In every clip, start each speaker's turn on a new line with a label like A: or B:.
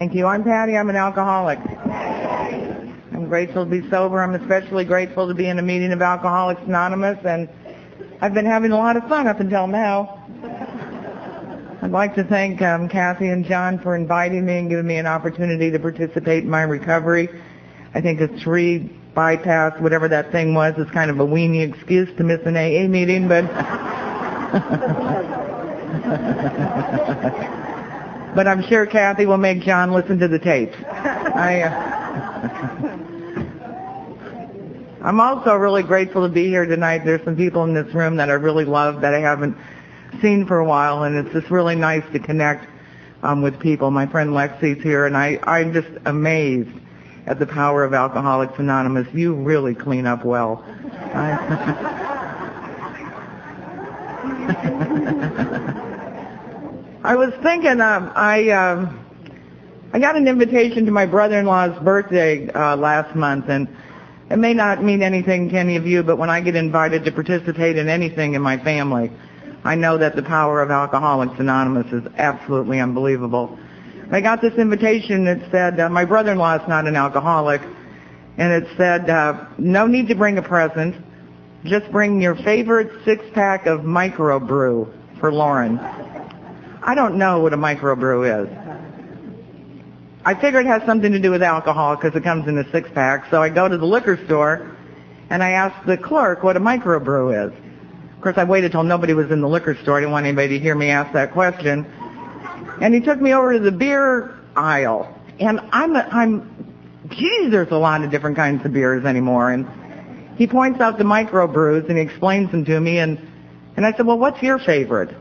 A: Thank you. I'm Patty. I'm an alcoholic. I'm grateful to be sober. I'm especially grateful to be in a meeting of Alcoholics Anonymous, and I've been having a lot of fun up until now. I'd like to thank um, Kathy and John for inviting me and giving me an opportunity to participate in my recovery. I think a three bypass, whatever that thing was, is kind of a weenie excuse to miss an AA meeting, but but I'm sure Kathy will make John listen to the tapes. I, uh, I'm also really grateful to be here tonight. There's some people in this room that I really love that I haven't seen for a while, and it's just really nice to connect um, with people. My friend Lexi's here, and I, I'm just amazed at the power of Alcoholics Anonymous. You really clean up well. I, I was thinking, um, I um, I got an invitation to my brother-in-law's birthday uh, last month, and it may not mean anything to any of you, but when I get invited to participate in anything in my family, I know that the power of Alcoholics Anonymous is absolutely unbelievable. I got this invitation that said, uh, my brother-in-law is not an alcoholic, and it said, uh, no need to bring a present, just bring your favorite six-pack of microbrew for Lauren. I don't know what a microbrew is. I figure it has something to do with alcohol because it comes in a six-pack, so I go to the liquor store and I ask the clerk what a microbrew is. Of course, I waited till nobody was in the liquor store. I didn't want anybody to hear me ask that question. And he took me over to the beer aisle. And I'm, I'm, geez, there's a lot of different kinds of beers anymore. And he points out the microbrews and he explains them to me. And, and I said, well, what's your favorite?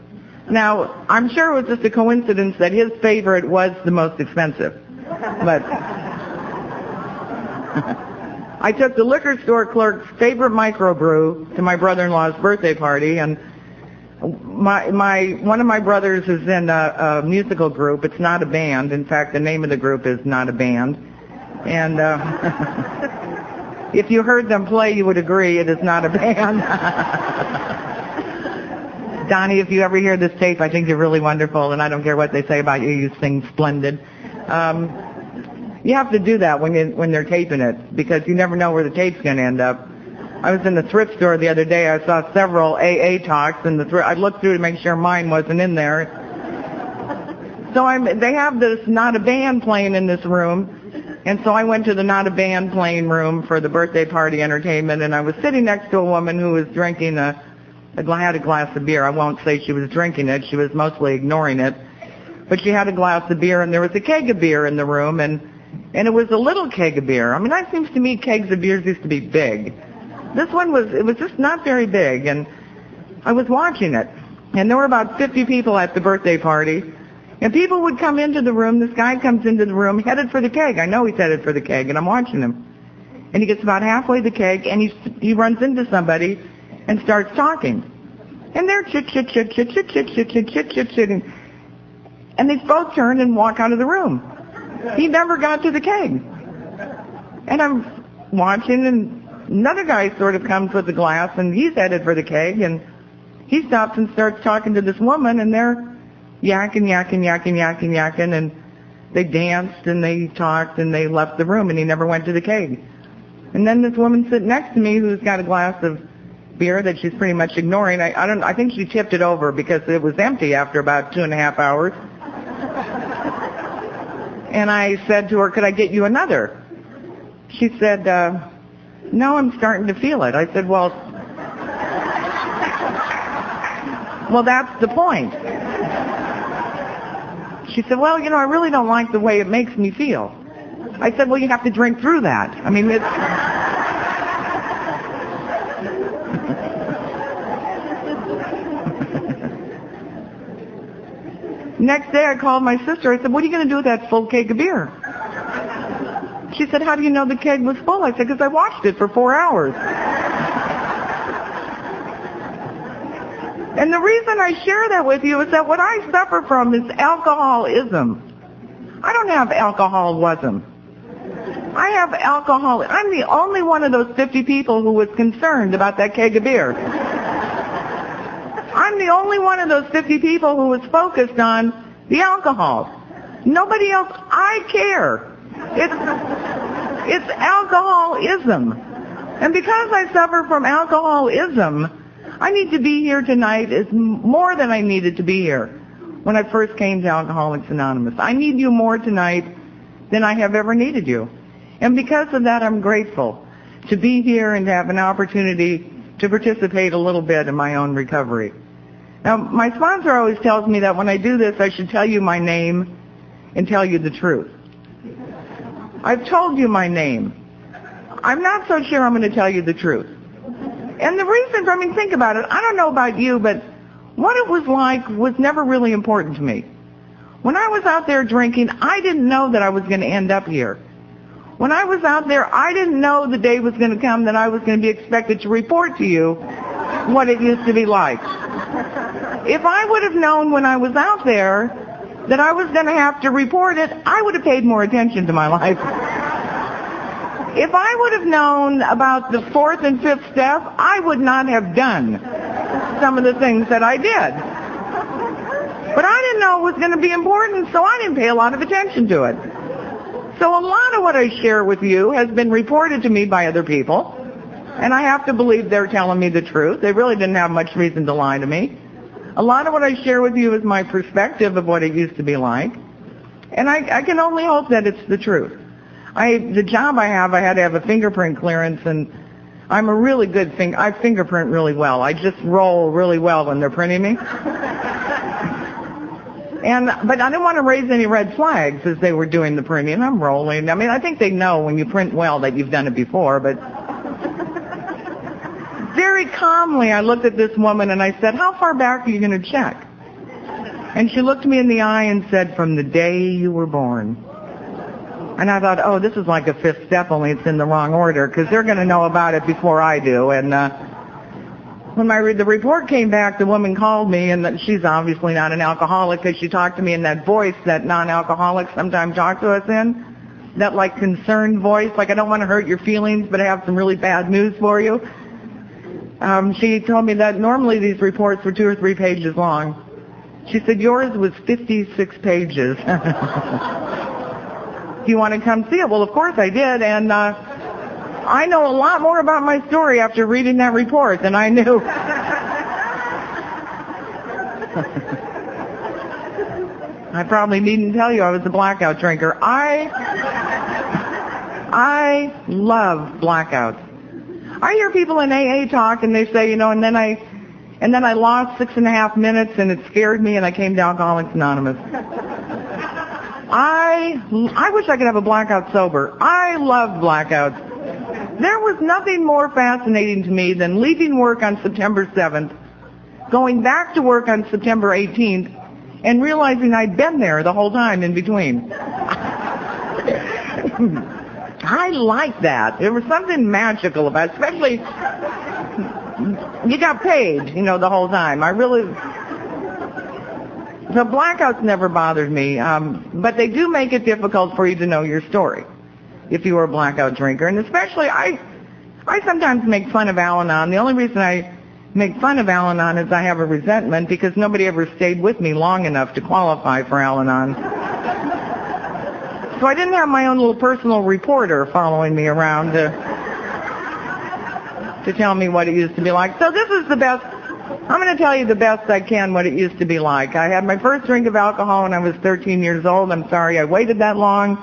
A: Now, I'm sure it was just a coincidence that his favorite was the most expensive. But I took the liquor store clerk's favorite microbrew to my brother-in-law's birthday party, and my my one of my brothers is in a, a musical group. It's not a band. In fact, the name of the group is not a band. And uh, if you heard them play, you would agree it is not a band. Donnie, if you ever hear this tape, I think you're really wonderful, and I don't care what they say about you. You sing splendid. Um, you have to do that when you when they're taping it because you never know where the tape's going to end up. I was in the thrift store the other day. I saw several AA talks, and the thr- I looked through to make sure mine wasn't in there. So I'm. They have this not a band playing in this room, and so I went to the not a band playing room for the birthday party entertainment, and I was sitting next to a woman who was drinking a. I had a glass of beer. I won't say she was drinking it. She was mostly ignoring it. But she had a glass of beer, and there was a keg of beer in the room, and and it was a little keg of beer. I mean, that seems to me kegs of beers used to be big. This one was, it was just not very big, and I was watching it, and there were about 50 people at the birthday party, and people would come into the room. This guy comes into the room headed for the keg. I know he's headed for the keg, and I'm watching him. And he gets about halfway the keg, and he he runs into somebody and starts talking. And they're chit chit chit chit chit chit chit chit chit chit. And they both turn and walk out of the room. He never got to the keg. And I'm watching, and another guy sort of comes with a glass, and he's headed for the keg, and he stops and starts talking to this woman, and they're yakking, yakking, yakking, yakking, yakking, and they danced and they talked and they left the room, and he never went to the keg. And then this woman sitting next to me, who's got a glass of beer that she's pretty much ignoring. I, I don't. I think she tipped it over because it was empty after about two and a half hours. And I said to her, could I get you another? She said, uh, no, I'm starting to feel it. I said, well, well, that's the point. She said, well, you know, I really don't like the way it makes me feel. I said, well, you have to drink through that. I mean, it's... Next day I called my sister. I said, what are you going to do with that full keg of beer? She said, how do you know the keg was full? I said, because I watched it for four hours. And the reason I share that with you is that what I suffer from is alcoholism. I don't have alcoholism. I have alcohol. I'm the only one of those 50 people who was concerned about that keg of beer. I'm the only one of those 50 people who was focused on the alcohol. Nobody else, I care. It's, it's alcoholism. And because I suffer from alcoholism, I need to be here tonight is more than I needed to be here when I first came to Alcoholics Anonymous. I need you more tonight than I have ever needed you. And because of that, I'm grateful to be here and to have an opportunity to participate a little bit in my own recovery. Now, my sponsor always tells me that when I do this, I should tell you my name and tell you the truth. I've told you my name. I'm not so sure I'm going to tell you the truth. And the reason, I mean, think about it. I don't know about you, but what it was like was never really important to me. When I was out there drinking, I didn't know that I was going to end up here. When I was out there, I didn't know the day was going to come that I was going to be expected to report to you what it used to be like. If I would have known when I was out there that I was going to have to report it, I would have paid more attention to my life. If I would have known about the fourth and fifth step, I would not have done some of the things that I did. But I didn't know it was going to be important, so I didn't pay a lot of attention to it. So a lot of what I share with you has been reported to me by other people, and I have to believe they're telling me the truth. They really didn't have much reason to lie to me. A lot of what I share with you is my perspective of what it used to be like, and I, I can only hope that it's the truth. I, the job I have, I had to have a fingerprint clearance, and I'm a really good thing. I fingerprint really well. I just roll really well when they're printing me. And but I didn't want to raise any red flags as they were doing the printing. I'm rolling. I mean, I think they know when you print well that you've done it before, but very calmly I looked at this woman and I said, "How far back are you going to check?" And she looked me in the eye and said, "From the day you were born." And I thought, "Oh, this is like a fifth step, only it's in the wrong order because they're going to know about it before I do." And uh when my read the report came back, the woman called me, and she's obviously not an alcoholic because she talked to me in that voice that non-alcoholics sometimes talk to us in, that like concerned voice, like I don't want to hurt your feelings, but I have some really bad news for you. Um, she told me that normally these reports were two or three pages long. She said yours was 56 pages. Do you want to come see it? Well, of course I did, and. uh I know a lot more about my story after reading that report than I knew. I probably needn't tell you I was a blackout drinker. I I love blackouts. I hear people in AA talk and they say, you know, and then I and then I lost six and a half minutes and it scared me and I came to Alcoholics Anonymous. I I wish I could have a blackout sober. I love blackouts. There was nothing more fascinating to me than leaving work on September 7th, going back to work on September 18th, and realizing I'd been there the whole time in between. I like that. There was something magical about it, especially you got paid, you know, the whole time. I really the blackouts never bothered me, um, but they do make it difficult for you to know your story if you were a blackout drinker. And especially, I, I sometimes make fun of Al-Anon. The only reason I make fun of Al-Anon is I have a resentment because nobody ever stayed with me long enough to qualify for Al-Anon. So I didn't have my own little personal reporter following me around to, to tell me what it used to be like. So this is the best I'm going to tell you the best I can what it used to be like. I had my first drink of alcohol when I was 13 years old. I'm sorry I waited that long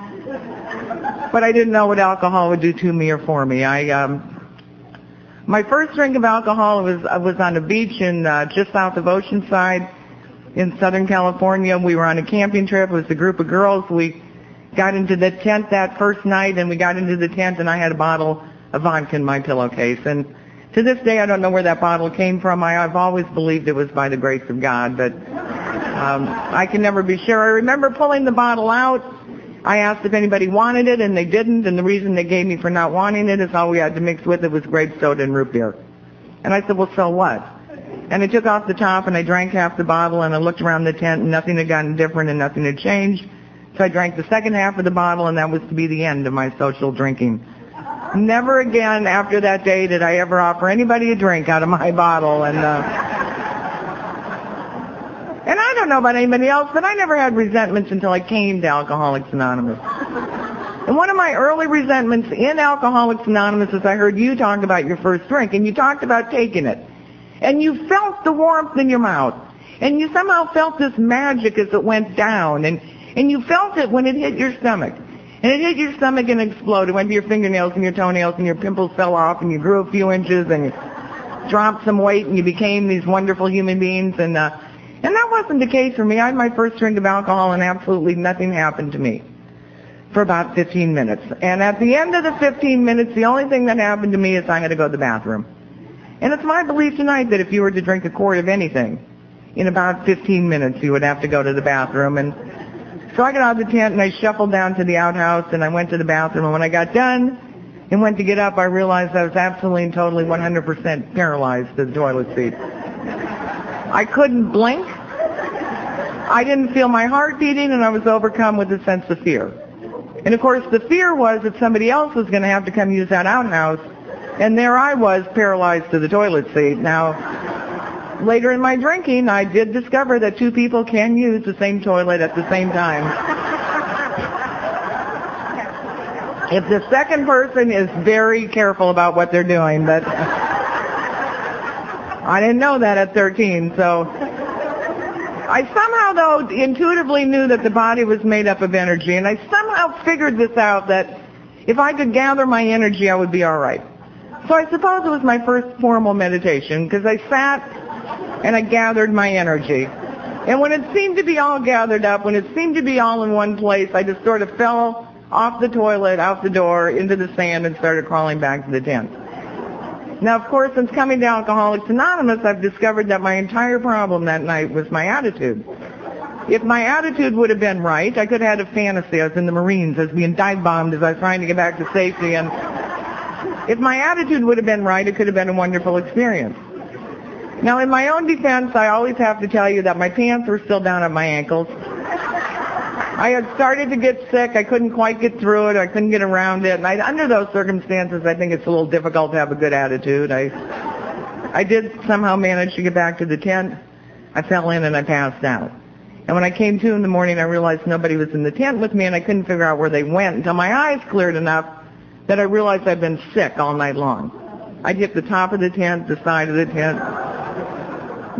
A: but I didn't know what alcohol would do to me or for me. I um my first drink of alcohol was I was on a beach in uh, just south of Oceanside in Southern California. We were on a camping trip. It was a group of girls. We got into the tent that first night, and we got into the tent, and I had a bottle of vodka in my pillowcase. And to this day, I don't know where that bottle came from. I, I've always believed it was by the grace of God, but um, I can never be sure. I remember pulling the bottle out I asked if anybody wanted it, and they didn't, and the reason they gave me for not wanting it is all we had to mix with it was grape soda and root beer. And I said, well, so what? And I took off the top, and I drank half the bottle, and I looked around the tent, and nothing had gotten different, and nothing had changed. So I drank the second half of the bottle, and that was to be the end of my social drinking. Never again after that day did I ever offer anybody a drink out of my bottle, and uh, don't know about anybody else, but I never had resentments until I came to Alcoholics Anonymous. And one of my early resentments in Alcoholics Anonymous is I heard you talk about your first drink, and you talked about taking it. And you felt the warmth in your mouth. And you somehow felt this magic as it went down. And, and you felt it when it hit your stomach. And it hit your stomach and exploded. It went to your fingernails and your toenails and your pimples fell off and you grew a few inches and you dropped some weight and you became these wonderful human beings. And, uh, and that wasn't the case for me. I had my first drink of alcohol and absolutely nothing happened to me for about 15 minutes. And at the end of the 15 minutes, the only thing that happened to me is I had to go to the bathroom. And it's my belief tonight that if you were to drink a quart of anything, in about 15 minutes you would have to go to the bathroom. And so I got out of the tent and I shuffled down to the outhouse and I went to the bathroom. And when I got done and went to get up, I realized I was absolutely and totally 100% paralyzed to the toilet seat. I couldn't blink. I didn't feel my heart beating and I was overcome with a sense of fear. And of course the fear was that somebody else was going to have to come use that outhouse and there I was paralyzed to the toilet seat. Now, later in my drinking, I did discover that two people can use the same toilet at the same time. if the second person is very careful about what they're doing, but I didn't know that at 13, so I somehow though intuitively knew that the body was made up of energy, and I somehow figured this out that if I could gather my energy, I would be all right. So I suppose it was my first formal meditation because I sat and I gathered my energy. And when it seemed to be all gathered up, when it seemed to be all in one place, I just sort of fell off the toilet, out the door, into the sand, and started crawling back to the tent. Now, of course, since coming to Alcoholics Anonymous, I've discovered that my entire problem that night was my attitude. If my attitude would have been right, I could have had a fantasy. I was in the Marines. I was being dive bombed as I was trying to get back to safety, and if my attitude would have been right, it could have been a wonderful experience. Now, in my own defense, I always have to tell you that my pants were still down at my ankles. I had started to get sick. I couldn't quite get through it. I couldn't get around it. And I, under those circumstances, I think it's a little difficult to have a good attitude. I, I did somehow manage to get back to the tent. I fell in and I passed out. And when I came to in the morning, I realized nobody was in the tent with me, and I couldn't figure out where they went until my eyes cleared enough that I realized I'd been sick all night long. I'd hit the top of the tent, the side of the tent.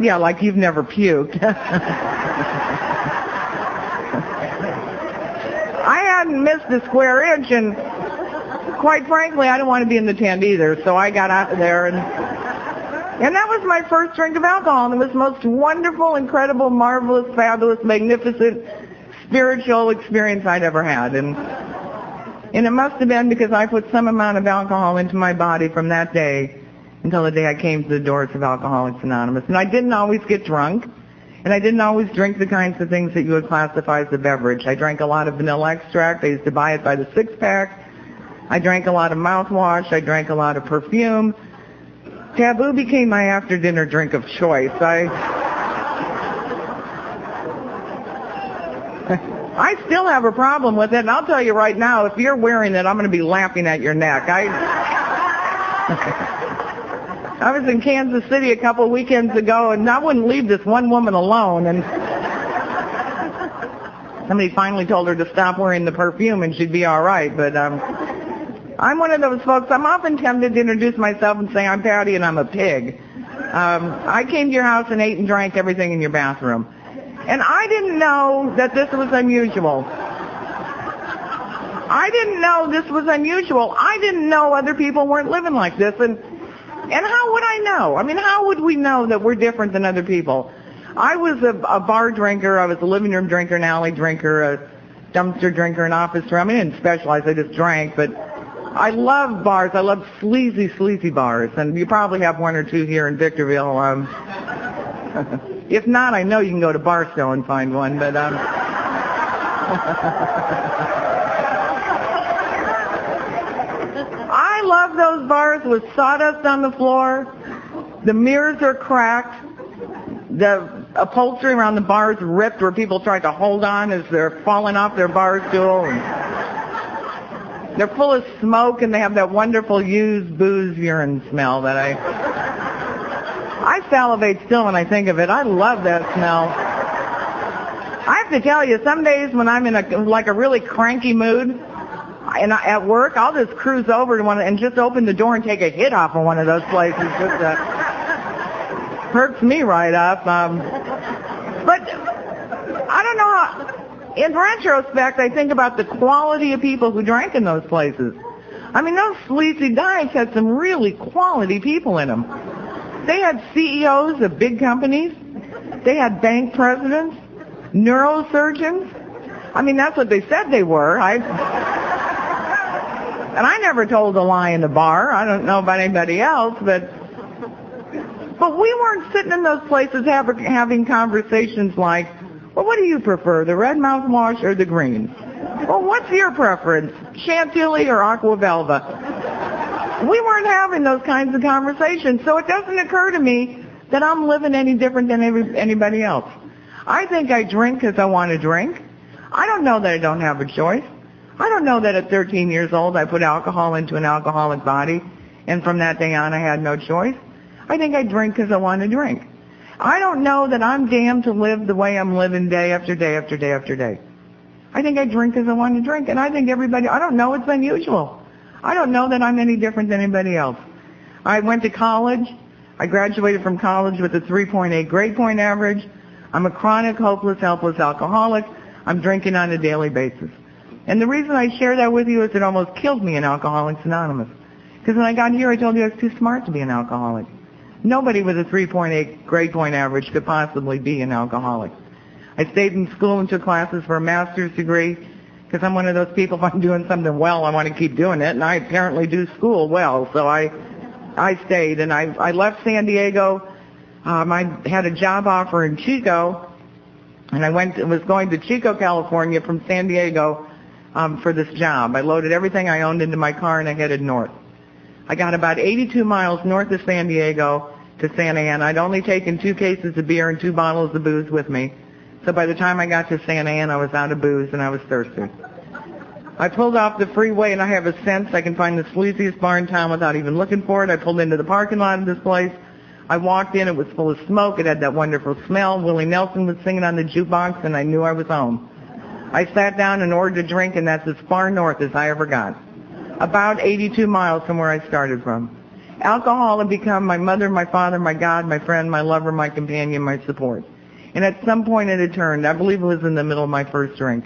A: Yeah, like you've never puked. I hadn't missed a square inch, and quite frankly, I don't want to be in the tent either, so I got out of there and and that was my first drink of alcohol, and it was the most wonderful, incredible, marvelous, fabulous, magnificent, spiritual experience I'd ever had. And and it must have been because I put some amount of alcohol into my body from that day until the day I came to the doors of Alcoholics Anonymous. And I didn't always get drunk, and I didn't always drink the kinds of things that you would classify as a beverage. I drank a lot of vanilla extract. I used to buy it by the six pack. I drank a lot of mouthwash. I drank a lot of perfume. Taboo became my after dinner drink of choice. I I still have a problem with it, and I'll tell you right now, if you're wearing it, I'm going to be laughing at your neck. I I was in Kansas City a couple weekends ago, and I wouldn't leave this one woman alone, and somebody finally told her to stop wearing the perfume, and she'd be all right. But um, I'm one of those folks. I'm often tempted to introduce myself and say I'm Patty, and I'm a pig. Um, I came to your house and ate and drank everything in your bathroom. And I didn't know that this was unusual. I didn't know this was unusual. I didn't know other people weren't living like this. And and how would I know? I mean, how would we know that we're different than other people? I was a, a bar drinker. I was a living room drinker, an alley drinker, a dumpster drinker, an office drinker. I mean, I didn't specialize. I just drank. But I love bars. I love sleazy, sleazy bars. And you probably have one or two here in Victorville. Um, if not, I know you can go to Barstow and find one, but um I love those bars with sawdust on the floor. The mirrors are cracked. The upholstery around the bars ripped where people try to hold on as they're falling off their bar stool. And they're full of smoke and they have that wonderful used booze urine smell that I I salivate still when I think of it. I love that smell. I have to tell you, some days when I'm in a like a really cranky mood, and I, at work, I'll just cruise over to one and just open the door and take a hit off of one of those places. Just uh, perks me right up. Um, but I don't know how. In retrospect, I think about the quality of people who drank in those places. I mean, those sleazy dives had some really quality people in them. They had CEOs of big companies. They had bank presidents, neurosurgeons. I mean, that's what they said they were. I, and I never told a lie in the bar. I don't know about anybody else, but but we weren't sitting in those places having, conversations like, well, what do you prefer, the red mouthwash or the green? Well, what's your preference, Chantilly or Aqua Velva? We weren't having those kinds of conversations, so it doesn't occur to me that I'm living any different than every, anybody else. I think I drink because I want to drink. I don't know that I don't have a choice. I don't know that at 13 years old I put alcohol into an alcoholic body, and from that day on I had no choice. I think I drink because I want to drink. I don't know that I'm damned to live the way I'm living day after day after day after day. I think I drink because I want to drink, and I think everybody, I don't know, it's unusual. I don't know that I'm any different than anybody else. I went to college. I graduated from college with a 3.8 grade point average. I'm a chronic, hopeless, helpless alcoholic. I'm drinking on a daily basis. And the reason I share that with you is it almost killed me in Alcoholics Anonymous. Because when I got here, I told you I was too smart to be an alcoholic. Nobody with a 3.8 grade point average could possibly be an alcoholic. I stayed in school and took classes for a master's degree because I'm one of those people, if I'm doing something well, I want to keep doing it, and I apparently do school well, so I I stayed, and I, I left San Diego. Um, I had a job offer in Chico, and I went was going to Chico, California from San Diego um, for this job. I loaded everything I owned into my car, and I headed north. I got about 82 miles north of San Diego to Santa Ana. I'd only taken two cases of beer and two bottles of booze with me. So by the time I got to Santa Ana, I was out of booze and I was thirsty. I pulled off the freeway and I have a sense I can find the sleaziest bar in town without even looking for it. I pulled into the parking lot of this place. I walked in. It was full of smoke. It had that wonderful smell. Willie Nelson was singing on the jukebox and I knew I was home. I sat down and ordered a drink and that's as far north as I ever got. About 82 miles from where I started from. Alcohol had become my mother, my father, my God, my friend, my lover, my companion, my support. And at some point it had turned. I believe it was in the middle of my first drink.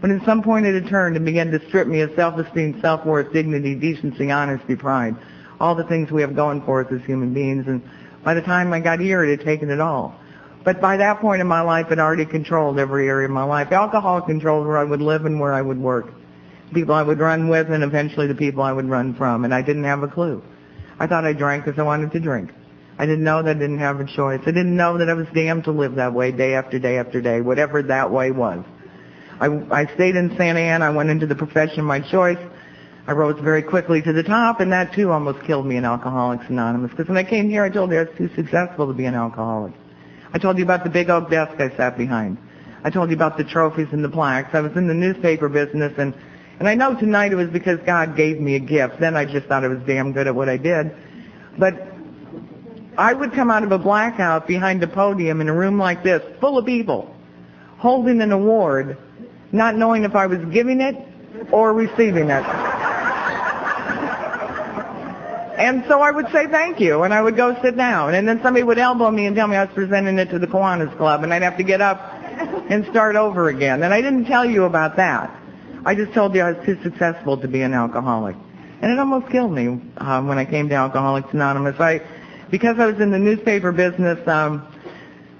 A: But at some point it had turned and began to strip me of self-esteem, self-worth, dignity, decency, honesty, pride. All the things we have going for us as human beings. And by the time I got here, it had taken it all. But by that point in my life, it already controlled every area of my life. Alcohol controlled where I would live and where I would work. People I would run with and eventually the people I would run from. And I didn't have a clue. I thought I drank because I wanted to drink. I didn't know that I didn't have a choice. I didn't know that I was damned to live that way day after day after day, whatever that way was. I, I stayed in Santa Ana. I went into the profession of my choice. I rose very quickly to the top, and that too almost killed me in Alcoholics Anonymous. Because when I came here, I told you I was too successful to be an alcoholic. I told you about the big oak desk I sat behind. I told you about the trophies and the plaques. I was in the newspaper business, and and I know tonight it was because God gave me a gift. Then I just thought I was damn good at what I did. But I would come out of a blackout behind a podium in a room like this, full of people, holding an award, not knowing if I was giving it or receiving it. And so I would say thank you, and I would go sit down, and then somebody would elbow me and tell me I was presenting it to the Kiwanis Club, and I'd have to get up and start over again. And I didn't tell you about that. I just told you I was too successful to be an alcoholic. And it almost killed me um, when I came to Alcoholics Anonymous. I because I was in the newspaper business, um,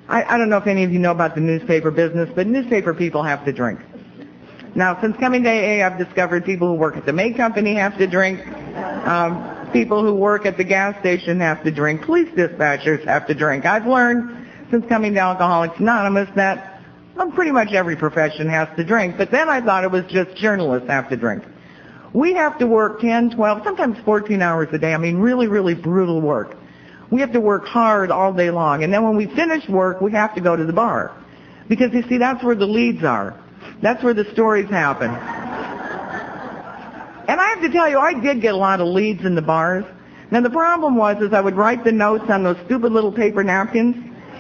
A: I, I don't know if any of you know about the newspaper business, but newspaper people have to drink. Now, since coming to AA, I've discovered people who work at the maid company have to drink. Um, people who work at the gas station have to drink. Police dispatchers have to drink. I've learned since coming to Alcoholics Anonymous that well, pretty much every profession has to drink. But then I thought it was just journalists have to drink. We have to work 10, 12, sometimes 14 hours a day. I mean, really, really brutal work. We have to work hard all day long. And then when we finish work, we have to go to the bar. Because you see, that's where the leads are. That's where the stories happen. And I have to tell you, I did get a lot of leads in the bars. Now the problem was is I would write the notes on those stupid little paper napkins,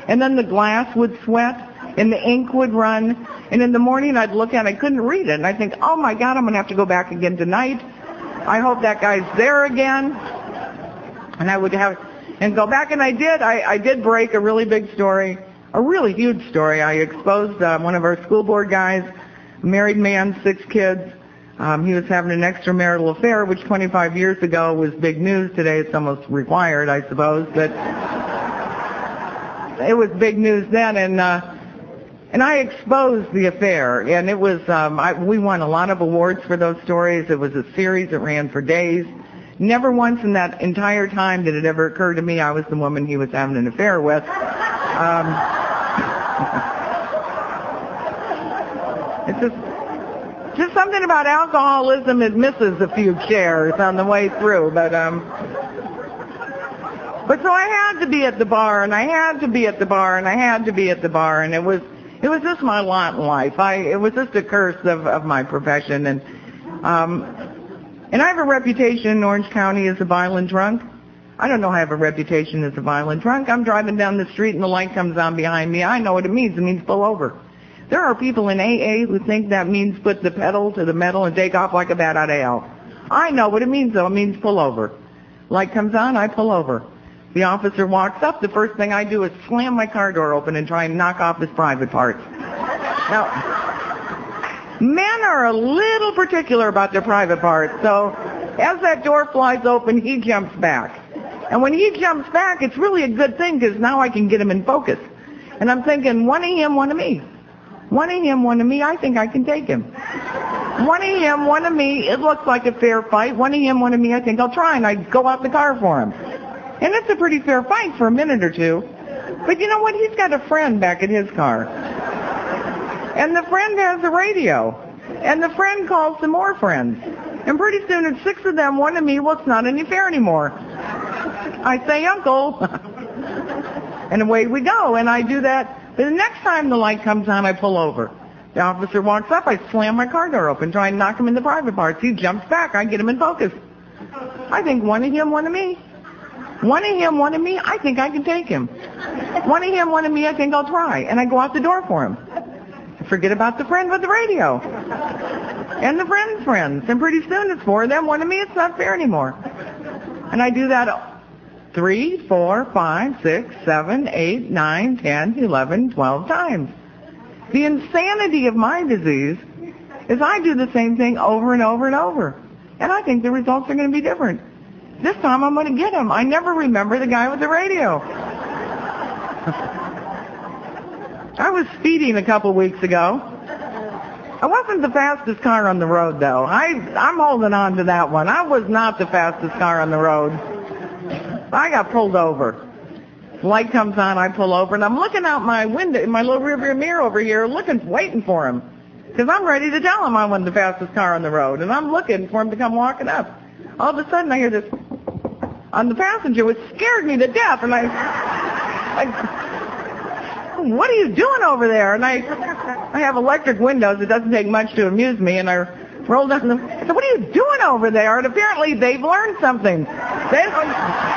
A: and then the glass would sweat, and the ink would run, And in the morning I'd look at it, I couldn't read it. And I'd think, oh my God, I'm going to have to go back again tonight. I hope that guy's there again. And I would have, and go back and I did. I, I did break a really big story, a really huge story. I exposed uh, one of our school board guys, married man, six kids. Um, he was having an extramarital affair, which 25 years ago was big news. Today it's almost required, I suppose. But it was big news then, and uh, and I exposed the affair, and it was um, I, we won a lot of awards for those stories. It was a series that ran for days. Never once in that entire time did it ever occur to me I was the woman he was having an affair with. Um, it's just just something about alcoholism. It misses a few chairs on the way through, but um. But so I had to be at the bar, and I had to be at the bar, and I had to be at the bar, and it was it was just my lot in life. I it was just a curse of of my profession, and um, and I have a reputation in Orange County as a violent drunk. I don't know I have a reputation as a violent drunk. I'm driving down the street and the light comes on behind me. I know what it means. It means pull over. There are people in AA who think that means put the pedal to the metal and take off like a bat out of hell. I know what it means though. It means pull over. Light comes on, I pull over. The officer walks up. The first thing I do is slam my car door open and try and knock off his private parts. Now, men are a little particular about their private parts, so as that door flies open, he jumps back. And when he jumps back, it's really a good thing because now I can get him in focus. And I'm thinking, one of him, one of me. One of him, one of me, I think I can take him. One of him, one of me, it looks like a fair fight. One of him, one of me, I think I'll try and I go out the car for him. And it's a pretty fair fight for a minute or two. But you know what? He's got a friend back in his car. And the friend has a radio. And the friend calls some more friends. And pretty soon it's six of them, one of me, well, it's not any fair anymore. I say, Uncle. and away we go. And I do that. But the next time the light comes on, I pull over. The officer walks up. I slam my car door open, try and knock him in the private parts. He jumps back. I get him in focus. I think one of him, one of me. One of him, one of me, I think I can take him. One of him, one of me, I think I'll try. And I go out the door for him. Forget about the friend with the radio. And the friend's friends. And pretty soon it's four of them, one of me, it's not fair anymore. And I do that three, four, five, six, seven, eight, nine, ten, eleven, twelve times. The insanity of my disease is I do the same thing over and over and over. And I think the results are going to be different. This time I'm going to get him. I never remember the guy with the radio. I was speeding a couple weeks ago. I wasn't the fastest car on the road, though. I, I'm holding on to that one. I was not the fastest car on the road. I got pulled over. Light comes on, I pull over, and I'm looking out my window, my little rearview mirror over here, looking, waiting for him. Because I'm ready to tell him I wasn't the fastest car on the road, and I'm looking for him to come walking up. All of a sudden, I hear this on the passenger, which scared me to death, and I, I what are you doing over there? And I, I have electric windows. It doesn't take much to amuse me, and I rolled down the. I said, "What are you doing over there?" And apparently, they've learned something. They don't.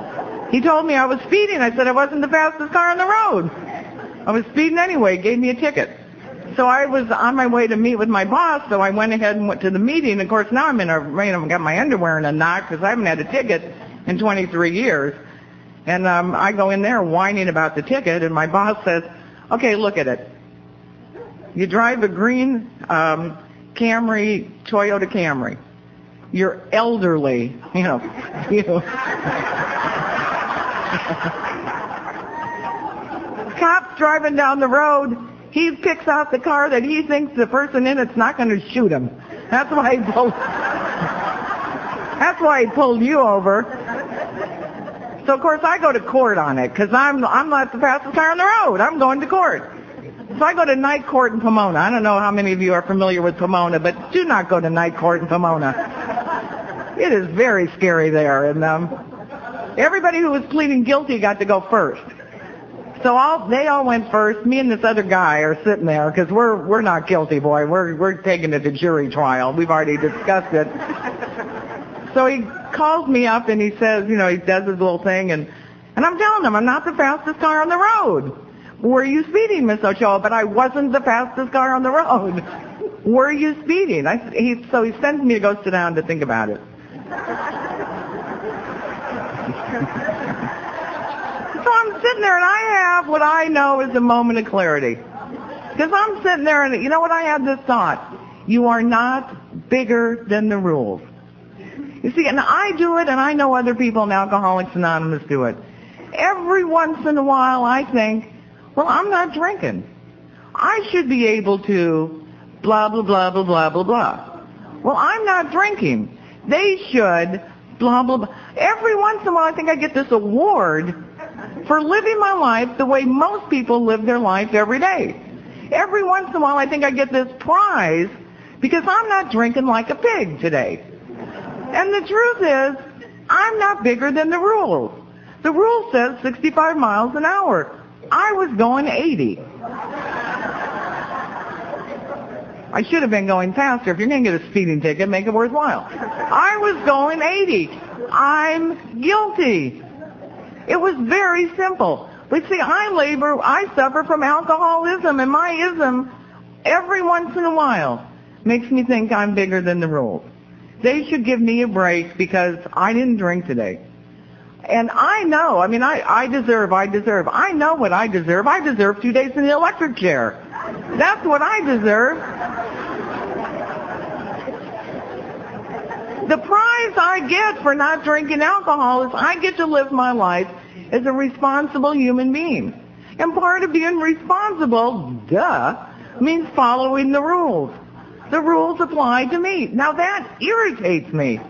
A: He told me I was speeding. I said I wasn't the fastest car on the road. I was speeding anyway. Gave me a ticket. So I was on my way to meet with my boss. So I went ahead and went to the meeting. Of course, now I'm in a, rain. I've got my underwear in a knot because I haven't had a ticket in 23 years. And um, I go in there whining about the ticket, and my boss says, "Okay, look at it. You drive a green um, Camry, Toyota Camry. You're elderly, you know." You. Cop's driving down the road. He picks out the car that he thinks the person in it's not going to shoot him. That's why he pulled. That's why he pulled you over. So of course I go to court on it because I'm I'm not the fastest car on the road. I'm going to court. So I go to night court in Pomona. I don't know how many of you are familiar with Pomona, but do not go to night court in Pomona. It is very scary there, and um, Everybody who was pleading guilty got to go first. So all they all went first. Me and this other guy are sitting there because we're we're not guilty, boy. We're we're taking it to jury trial. We've already discussed it. So he calls me up and he says, you know, he does his little thing and, and I'm telling him I'm not the fastest car on the road. Were you speeding, Miss Ochoa? But I wasn't the fastest car on the road. Were you speeding? I, he, so he sends me to go sit down to think about it. I'm sitting there and I have what I know is a moment of clarity. Because I'm sitting there and, you know what, I had this thought. You are not bigger than the rules. You see, and I do it, and I know other people in Alcoholics Anonymous do it. Every once in a while, I think, well, I'm not drinking. I should be able to blah, blah, blah, blah, blah, blah, blah. Well, I'm not drinking. They should blah, blah, blah. Every once in a while, I think I get this award for living my life the way most people live their life every day. Every once in a while, I think I get this prize because I'm not drinking like a pig today. And the truth is, I'm not bigger than the rules. The rule says 65 miles an hour. I was going 80. I should have been going faster. If you're going to get a speeding ticket, make it worthwhile. I was going 80. I'm guilty. It was very simple. But see, I labor, I suffer from alcoholism, and my ism, every once in a while, makes me think I'm bigger than the rules. They should give me a break because I didn't drink today. And I know, I mean, I, I deserve, I deserve. I know what I deserve. I deserve two days in the electric chair. That's what I deserve. The prize I get for not drinking alcohol is I get to live my life as a responsible human being. And part of being responsible, duh, means following the rules. The rules apply to me. Now that irritates me.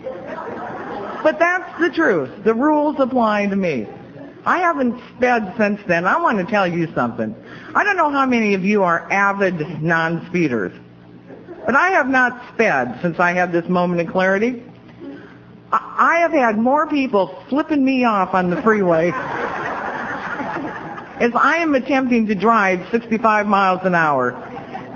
A: But that's the truth. The rules apply to me. I haven't sped since then. I want to tell you something. I don't know how many of you are avid non-speeders, but I have not sped since I had this moment of clarity. I have had more people flipping me off on the freeway as I am attempting to drive 65 miles an hour.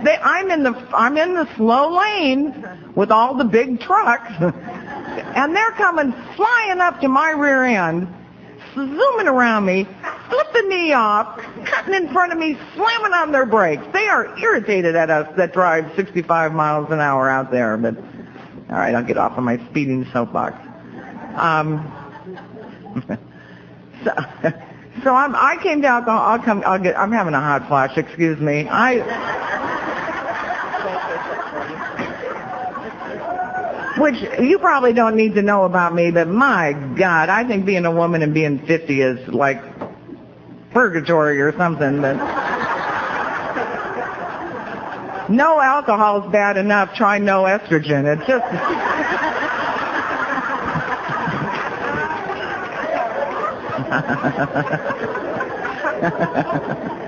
A: They, I'm in the I'm in the slow lane with all the big trucks, and they're coming flying up to my rear end, zooming around me, flipping me off, cutting in front of me, slamming on their brakes. They are irritated at us that drive 65 miles an hour out there. But all right, I'll get off of my speeding soapbox. Um, so, I came down. I'll, come. I'll get. I'm having a hot flash. Excuse me. I. Which you probably don't need to know about me, but my God, I think being a woman and being 50 is like purgatory or something. But no alcohol is bad enough. Try no estrogen. It's just.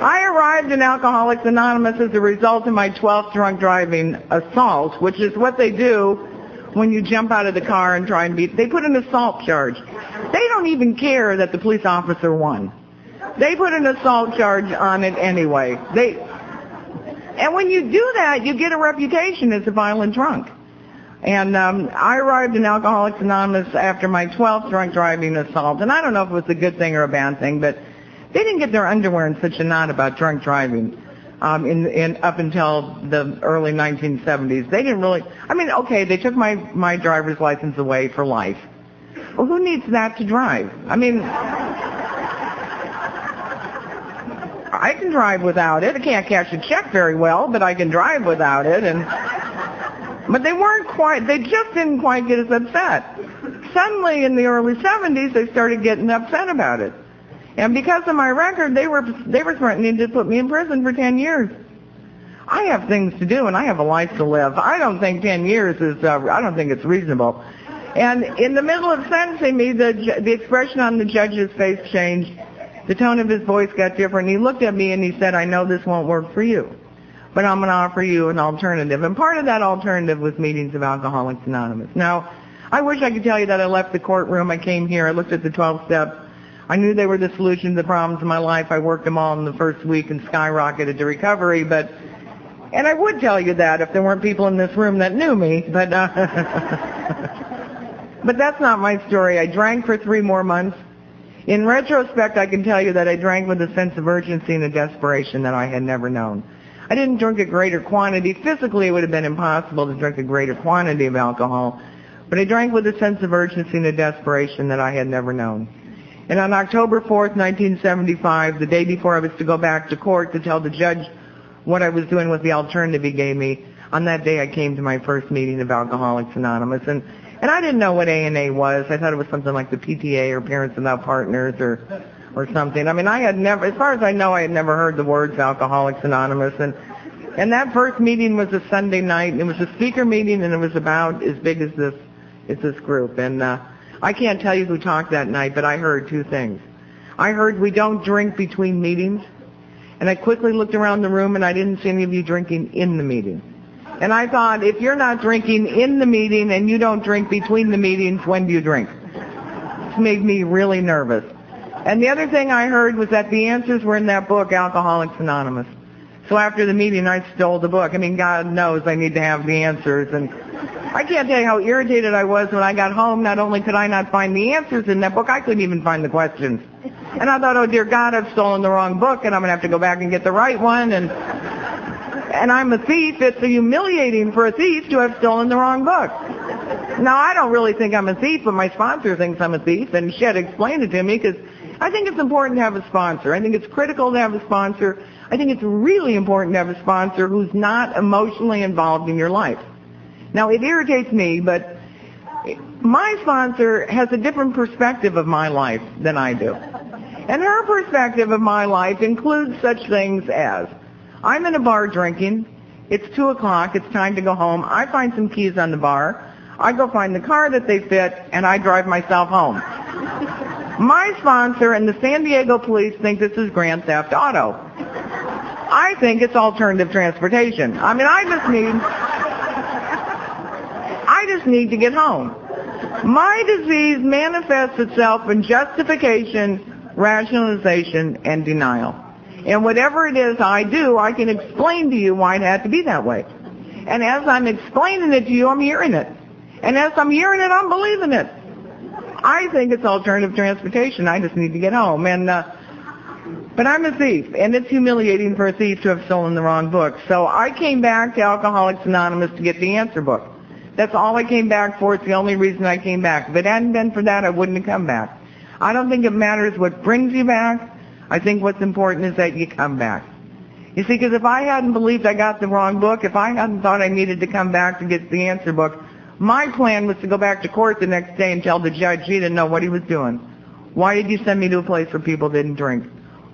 A: I arrived in Alcoholics Anonymous as a result of my 12th drunk driving assault, which is what they do when you jump out of the car and try and beat. They put an assault charge. They don't even care that the police officer won. They put an assault charge on it anyway. They, and when you do that, you get a reputation as a violent drunk. And um, I arrived in Alcoholics Anonymous after my 12th drunk driving assault. And I don't know if it was a good thing or a bad thing, but they didn't get their underwear in such a knot about drunk driving um, in, in up until the early 1970s. They didn't really. I mean, okay, they took my my driver's license away for life. Well, who needs that to drive? I mean. I can drive without it. I can't cash a check very well, but I can drive without it. And but they weren't quite. They just didn't quite get as upset. Suddenly, in the early 70s, they started getting upset about it. And because of my record, they were they were threatening to put me in prison for 10 years. I have things to do and I have a life to live. I don't think 10 years is uh, I don't think it's reasonable. And in the middle of sentencing me, the the expression on the judge's face changed. The tone of his voice got different. He looked at me and he said, "I know this won't work for you, but I'm going to offer you an alternative." And part of that alternative was meetings of Alcoholics Anonymous. Now, I wish I could tell you that I left the courtroom. I came here. I looked at the 12 steps. I knew they were the solution to the problems of my life. I worked them all in the first week and skyrocketed to recovery. But And I would tell you that if there weren't people in this room that knew me, but uh, but that's not my story. I drank for three more months. In retrospect, I can tell you that I drank with a sense of urgency and a desperation that I had never known. I didn't drink a greater quantity. Physically, it would have been impossible to drink a greater quantity of alcohol, but I drank with a sense of urgency and a desperation that I had never known. And on October 4th, 1975, the day before I was to go back to court to tell the judge what I was doing with the alternative he gave me, on that day I came to my first meeting of Alcoholics Anonymous. And, and I didn't know what A&A was. I thought it was something like the PTA or Parents Without Partners or, or something. I mean, I had never, as far as I know, I had never heard the words Alcoholics Anonymous. And, and that first meeting was a Sunday night. And It was a speaker meeting and it was about as big as this, as this group. And, uh, I can't tell you who talked that night, but I heard two things. I heard we don't drink between meetings, and I quickly looked around the room and I didn't see any of you drinking in the meeting. And I thought, if you're not drinking in the meeting and you don't drink between the meetings, when do you drink? It made me really nervous. And the other thing I heard was that the answers were in that book, Alcoholics Anonymous. So after the meeting, I stole the book. I mean, God knows I need to have the answers. And I can't tell you how irritated I was when I got home. Not only could I not find the answers in that book, I couldn't even find the questions. And I thought, oh dear God, I've stolen the wrong book, and I'm to have to go back and get the right one. And and I'm a thief. It's humiliating for a thief to have stolen the wrong book. Now, I don't really think I'm a thief, but my sponsor thinks I'm a thief, and she had to explain it to me because I think it's important to have a sponsor. I think it's critical to have a sponsor. I think it's really important to have a sponsor who's not emotionally involved in your life. Now, it irritates me, but my sponsor has a different perspective of my life than I do. And her perspective of my life includes such things as, I'm in a bar drinking, it's 2 o'clock, it's time to go home, I find some keys on the bar, I go find the car that they fit, and I drive myself home. My sponsor and the San Diego police think this is grand theft auto. I think it's alternative transportation. I mean, I just need, I just need to get home. My disease manifests itself in justification, rationalization, and denial. And whatever it is I do, I can explain to you why it had to be that way. And as I'm explaining it to you, I'm hearing it. And as I'm hearing it, I'm believing it. I think it's alternative transportation. I just need to get home. And uh, but I'm a thief, and it's humiliating for a thief to have stolen the wrong book. So I came back to Alcoholics Anonymous to get the answer book. That's all I came back for. It's the only reason I came back. If it hadn't been for that, I wouldn't have come back. I don't think it matters what brings you back. I think what's important is that you come back. You see, because if I hadn't believed I got the wrong book, if I hadn't thought I needed to come back to get the answer book, my plan was to go back to court the next day and tell the judge he didn't know what he was doing. Why did you send me to a place where people didn't drink?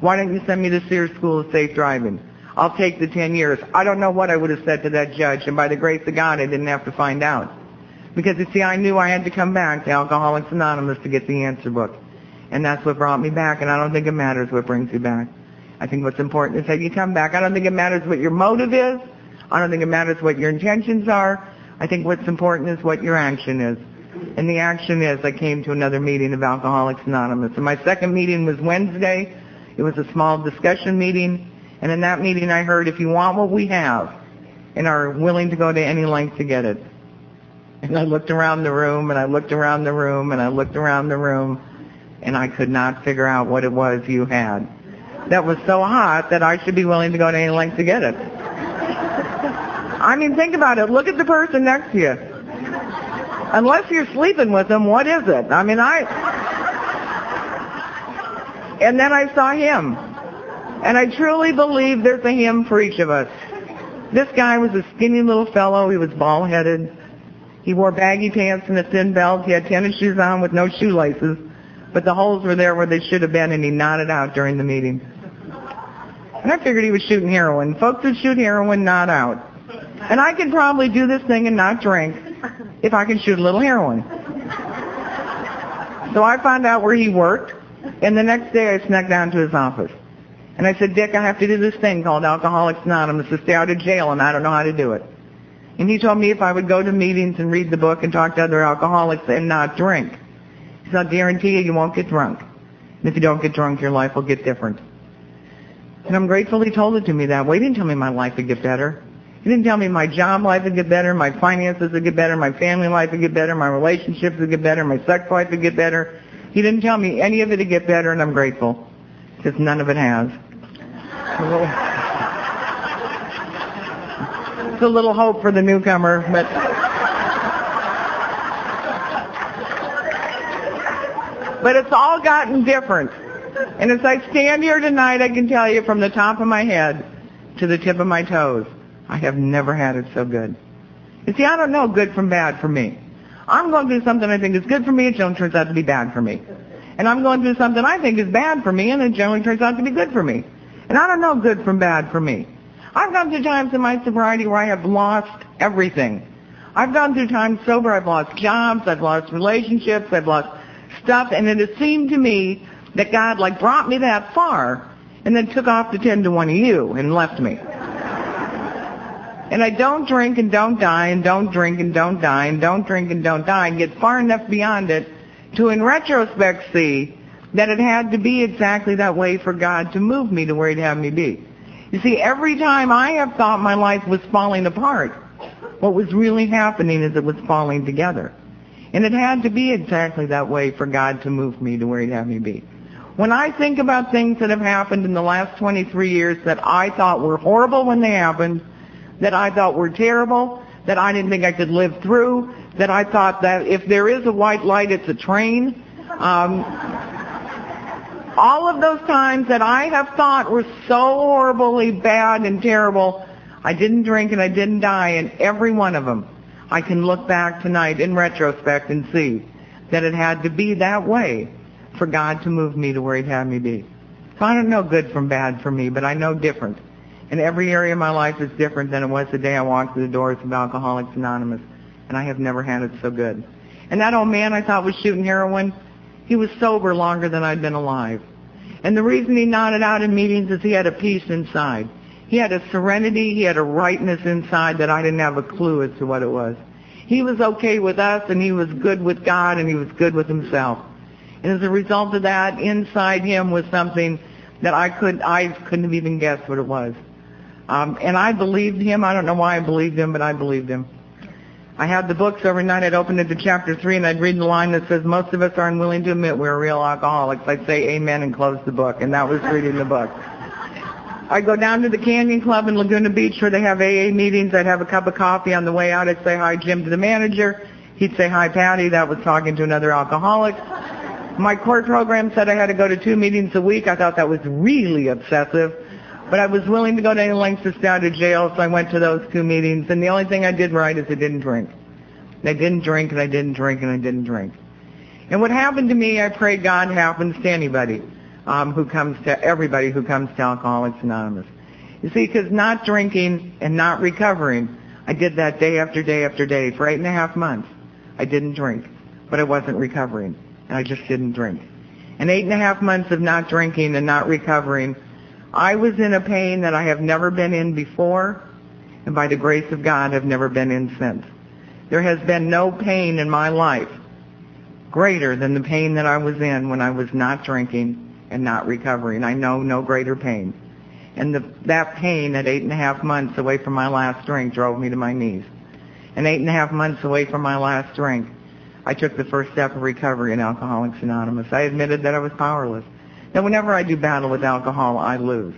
A: Why didn't you send me to Sears School of Safe Driving? I'll take the 10 years. I don't know what I would have said to that judge, and by the grace of God, I didn't have to find out. Because you see, I knew I had to come back to Alcoholics Anonymous to get the answer book. And that's what brought me back, and I don't think it matters what brings you back. I think what's important is that you come back. I don't think it matters what your motive is. I don't think it matters what your intentions are. I think what's important is what your action is. And the action is I came to another meeting of Alcoholics Anonymous. And my second meeting was Wednesday. It was a small discussion meeting. And in that meeting I heard if you want what we have and are willing to go to any length to get it. And I looked around the room and I looked around the room and I looked around the room and I could not figure out what it was you had. That was so hot that I should be willing to go to any length to get it. I mean, think about it. Look at the person next to you. Unless you're sleeping with them, what is it? I mean, I... And then I saw him. And I truly believe there's a him for each of us. This guy was a skinny little fellow. He was bald-headed. He wore baggy pants and a thin belt. He had tennis shoes on with no shoelaces. But the holes were there where they should have been, and he nodded out during the meeting. And I figured he was shooting heroin. Folks that shoot heroin nod out. And I could probably do this thing and not drink if I can shoot a little heroin. So I found out where he worked, and the next day I snuck down to his office. And I said, Dick, I have to do this thing called Alcoholics Anonymous to stay out of jail, and I don't know how to do it. And he told me if I would go to meetings and read the book and talk to other alcoholics and not drink. He said, I'll guarantee you, you won't get drunk. And if you don't get drunk, your life will get different. And I'm grateful he told it to me that way. He didn't tell me my life would get better. He didn't tell me my job life would get better, my finances would get better, my family life would get better, my relationships would get better, my sex life would get better. He didn't tell me any of it would get better, and I'm grateful because none of it has. It's a little, hope for the newcomer, but but it's all gotten different. And as I stand here tonight, I can tell you from the top of my head to the tip of my toes, I have never had it so good. You see, I don't know good from bad for me. I'm going through something I think is good for me, and it generally turns out to be bad for me. And I'm going through something I think is bad for me, and it generally turns out to be good for me. And I don't know good from bad for me. I've gone through times in my sobriety where I have lost everything. I've gone through times sober, I've lost jobs, I've lost relationships, I've lost stuff, and it has seemed to me that God like brought me that far and then took off the 10 to one of you and left me. And I don't drink and don't die and don't drink and don't die and don't drink and don't die and get far enough beyond it to in retrospect see that it had to be exactly that way for God to move me to where he'd have me be. You see, every time I have thought my life was falling apart, what was really happening is it was falling together. And it had to be exactly that way for God to move me to where he'd have me be. When I think about things that have happened in the last 23 years that I thought were horrible when they happened, that I thought were terrible, that I didn't think I could live through, that I thought that if there is a white light, it's a train. Um, all of those times that I have thought were so horribly bad and terrible, I didn't drink and I didn't die, and every one of them, I can look back tonight in retrospect and see that it had to be that way for God to move me to where He'd have me be. So I don't know good from bad for me, but I know different. And every area of my life is different than it was the day I walked through the doors of Alcoholics Anonymous. And I have never had it so good. And that old man I thought was shooting heroin, he was sober longer than I'd been alive. And the reason he nodded out in meetings is he had a peace inside. He had a serenity, he had a rightness inside that I didn't have a clue as to what it was. He was okay with us and he was good with God and he was good with himself. And as a result of that, inside him was something that I could I couldn't have even guessed what it was. Um, and I believed him. I don't know why I believed him, but I believed him. I had the books every night. I'd open it to chapter three, and I'd read the line that says, "Most of us are unwilling to admit we're real alcoholics." I'd say Amen and close the book, and that was reading the book. I'd go down to the Canyon Club in Laguna Beach where they have AA meetings. I'd have a cup of coffee on the way out. I'd say hi, Jim, to the manager. He'd say hi, Patty. That was talking to another alcoholic. My court program said I had to go to two meetings a week. I thought that was really obsessive. But I was willing to go to any lengths to stay out of jail, so I went to those two meetings. And the only thing I did right is I didn't drink. I didn't drink, and I didn't drink, and I didn't drink. And what happened to me, I pray God happens to anybody um, who comes to everybody who comes to Alcoholics Anonymous. You see, because not drinking and not recovering, I did that day after day after day for eight and a half months. I didn't drink, but I wasn't recovering, and I just didn't drink. And eight and a half months of not drinking and not recovering, I was in a pain that I have never been in before, and by the grace of God, have never been in since. There has been no pain in my life greater than the pain that I was in when I was not drinking and not recovering. I know no greater pain. And the, that pain at eight and a half months away from my last drink drove me to my knees. And eight and a half months away from my last drink, I took the first step of recovery in Alcoholics Anonymous. I admitted that I was powerless. That whenever I do battle with alcohol, I lose.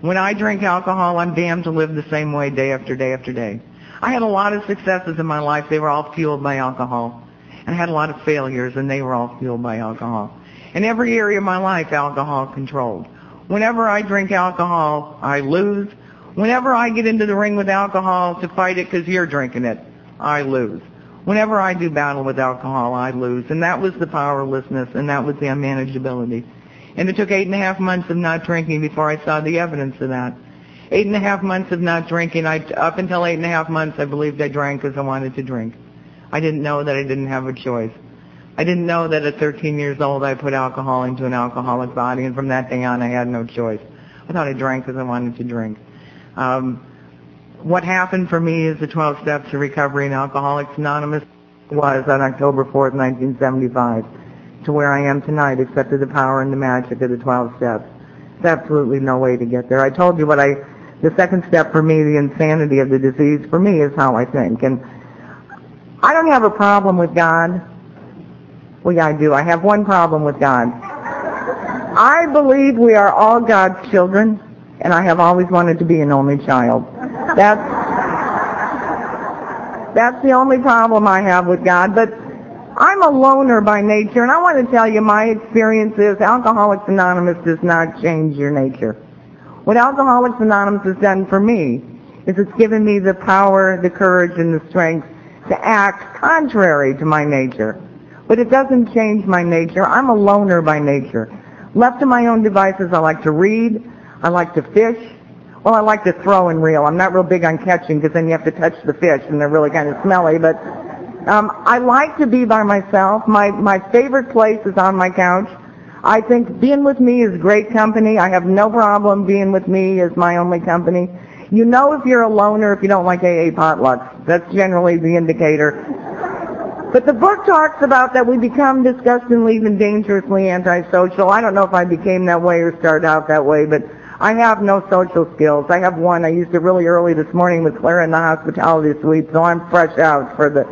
A: When I drink alcohol, I'm damned to live the same way day after day after day. I had a lot of successes in my life. They were all fueled by alcohol. And I had a lot of failures, and they were all fueled by alcohol. In every area of my life, alcohol controlled. Whenever I drink alcohol, I lose. Whenever I get into the ring with alcohol to fight it because you're drinking it, I lose. Whenever I do battle with alcohol, I lose. And that was the powerlessness, and that was the unmanageability. And it took eight and a half months of not drinking before I saw the evidence of that. Eight and a half months of not drinking. I, up until eight and a half months, I believed I drank because I wanted to drink. I didn't know that I didn't have a choice. I didn't know that at 13 years old I put alcohol into an alcoholic body, and from that day on I had no choice. I thought I drank because I wanted to drink. Um, what happened for me is the 12 steps to recovery in Alcoholics Anonymous was on October 4th, 1975 to where I am tonight except through the power and the magic of the 12 steps. There's absolutely no way to get there. I told you what I the second step for me, the insanity of the disease, for me, is how I think. And I don't have a problem with God. Well, yeah, I do. I have one problem with God. I believe we are all God's children, and I have always wanted to be an only child. That's that's the only problem I have with God. But I'm a loner by nature, and I want to tell you my experience is Alcoholics Anonymous does not change your nature. What Alcoholics Anonymous has done for me is it's given me the power, the courage, and the strength to act contrary to my nature. But it doesn't change my nature. I'm a loner by nature. Left to my own devices, I like to read. I like to fish. Well, I like to throw and reel. I'm not real big on catching because then you have to touch the fish and they're really kind of smelly. But um, I like to be by myself. My my favorite place is on my couch. I think being with me is great company. I have no problem being with me as my only company. You know if you're a loner if you don't like AA potlucks. That's generally the indicator. But the book talks about that we become disgustingly and dangerously antisocial. I don't know if I became that way or started out that way, but I have no social skills. I have one. I used it really early this morning with Clara in the hospitality suite, so I'm fresh out for the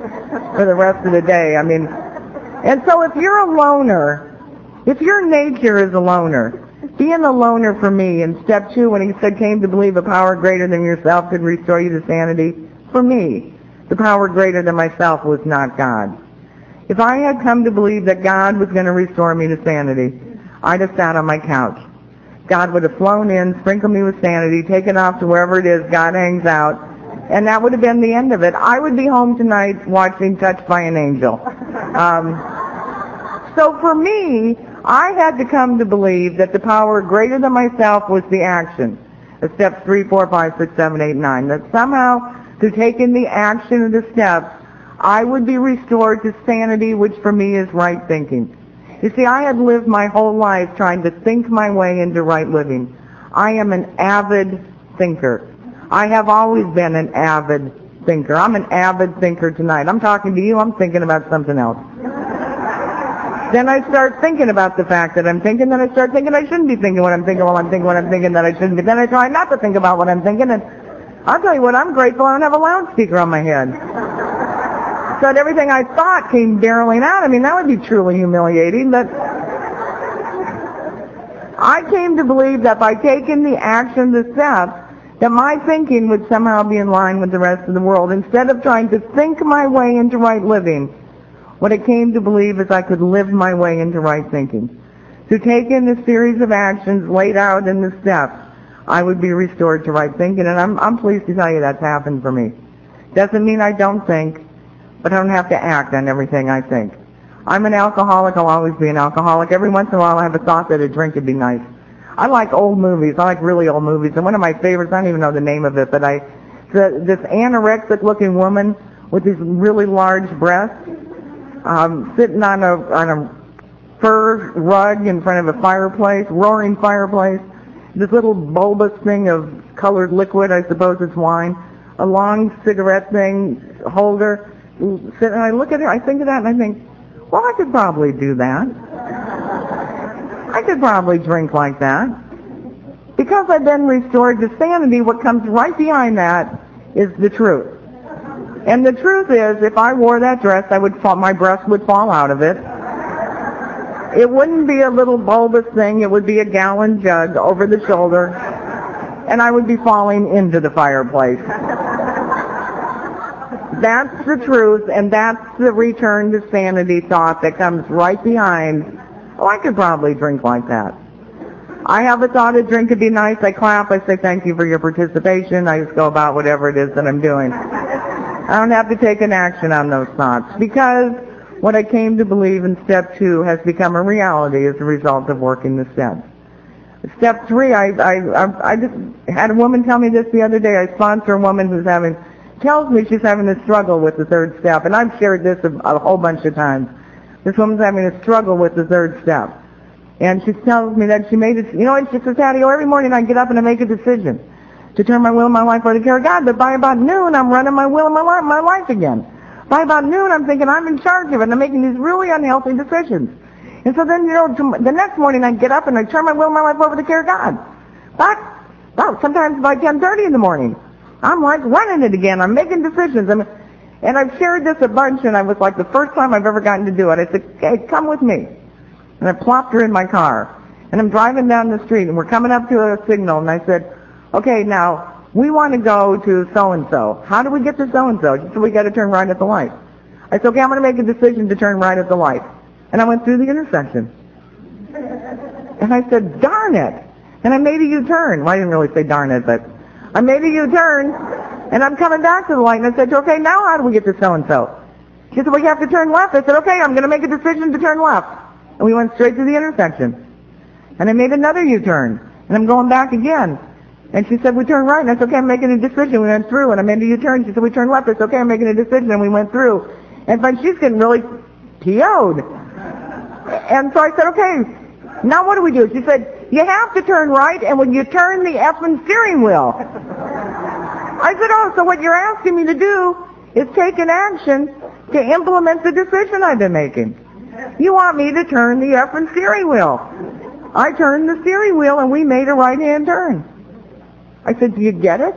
A: for the rest of the day. I mean, and so if you're a loner, if your nature is a loner, being a loner for me in step two when he said came to believe a power greater than yourself could restore you to sanity, for me, the power greater than myself was not God. If I had come to believe that God was going to restore me to sanity, I'd have sat on my couch God would have flown in, sprinkled me with sanity, taken off to wherever it is God hangs out, and that would have been the end of it. I would be home tonight watching Touched by an Angel. Um, so for me, I had to come to believe that the power greater than myself was the action steps three, four, five, six, seven, eight, nine. That somehow, through taking the action of the steps, I would be restored to sanity, which for me is right thinking. You see, I had lived my whole life trying to think my way into right living. I am an avid thinker. I have always been an avid thinker. I'm an avid thinker tonight. I'm talking to you, I'm thinking about something else. then I start thinking about the fact that I'm thinking, then I start thinking I shouldn't be thinking what I'm thinking while I'm thinking what I'm thinking that I shouldn't be. Then I try not to think about what I'm thinking, and I'll tell you what, I'm grateful I don't have a loudspeaker on my head so that everything I thought came barreling out. I mean, that would be truly humiliating, but I came to believe that by taking the action, the steps, that my thinking would somehow be in line with the rest of the world. Instead of trying to think my way into right living, what I came to believe is I could live my way into right thinking. To take in the series of actions laid out in the steps, I would be restored to right thinking, and I'm, I'm pleased to tell you that's happened for me. Doesn't mean I don't think, but I don't have to act on everything I think. I'm an alcoholic. I'll always be an alcoholic. Every once in a while I have a thought that a drink would be nice. I like old movies. I like really old movies. And one of my favorites, I don't even know the name of it, but I, the, this anorexic looking woman with these really large breasts, um, sitting on a, on a fur rug in front of a fireplace, roaring fireplace, this little bulbous thing of colored liquid, I suppose it's wine, a long cigarette thing holder, and I look at her, I think of that and I think, well, I could probably do that. I could probably drink like that. Because I've been restored to sanity, what comes right behind that is the truth. And the truth is, if I wore that dress, I would fall, my breast would fall out of it. It wouldn't be a little bulbous thing. It would be a gallon jug over the shoulder, and I would be falling into the fireplace. That's the truth, and that's the return to sanity thought that comes right behind, oh, I could probably drink like that. I have a thought a drink would be nice. I clap. I say thank you for your participation. I just go about whatever it is that I'm doing. I don't have to take an action on those thoughts because what I came to believe in step two has become a reality as a result of working the steps. Step three, I, I, I just had a woman tell me this the other day. I sponsor a woman who's having tells me she's having a struggle with the third step, and I've shared this a, a whole bunch of times. This woman's having a struggle with the third step. And she tells me that she made it, you know, and she says, Hattie, oh, every morning I get up and I make a decision to turn my will and my life over to care of God, but by about noon I'm running my will and my life, my life again. By about noon I'm thinking I'm in charge of it and I'm making these really unhealthy decisions. And so then, you know, the next morning I get up and I turn my will and my life over to care of God. But Well, sometimes by 10.30 in the morning. I'm like running it again. I'm making decisions. I'm, and I've shared this a bunch, and I was like the first time I've ever gotten to do it. I said, hey, come with me. And I plopped her in my car. And I'm driving down the street, and we're coming up to a signal, and I said, okay, now, we want to go to so-and-so. How do we get to so-and-so? She said, we got to turn right at the light. I said, okay, I'm going to make a decision to turn right at the light. And I went through the intersection. And I said, darn it. And I made a U-turn. Well, I didn't really say darn it, but I made a U-turn. And I'm coming back to the light, and I said, okay, now how do we get to so-and-so? She said, well, you have to turn left. I said, okay, I'm going to make a decision to turn left. And we went straight to the intersection. And I made another U-turn. And I'm going back again. And she said, we turn right. And I said, okay, I'm making a decision. We went through, and I made a U-turn. She said, we turn left. I said, okay, I'm making a decision. And we went through. And but she's getting really PO'd. And so I said, okay, now what do we do? She said, you have to turn right, and when you turn the effing steering wheel. I said, oh, so what you're asking me to do is take an action to implement the decision I've been making. You want me to turn the effing steering wheel. I turned the steering wheel, and we made a right-hand turn. I said, do you get it?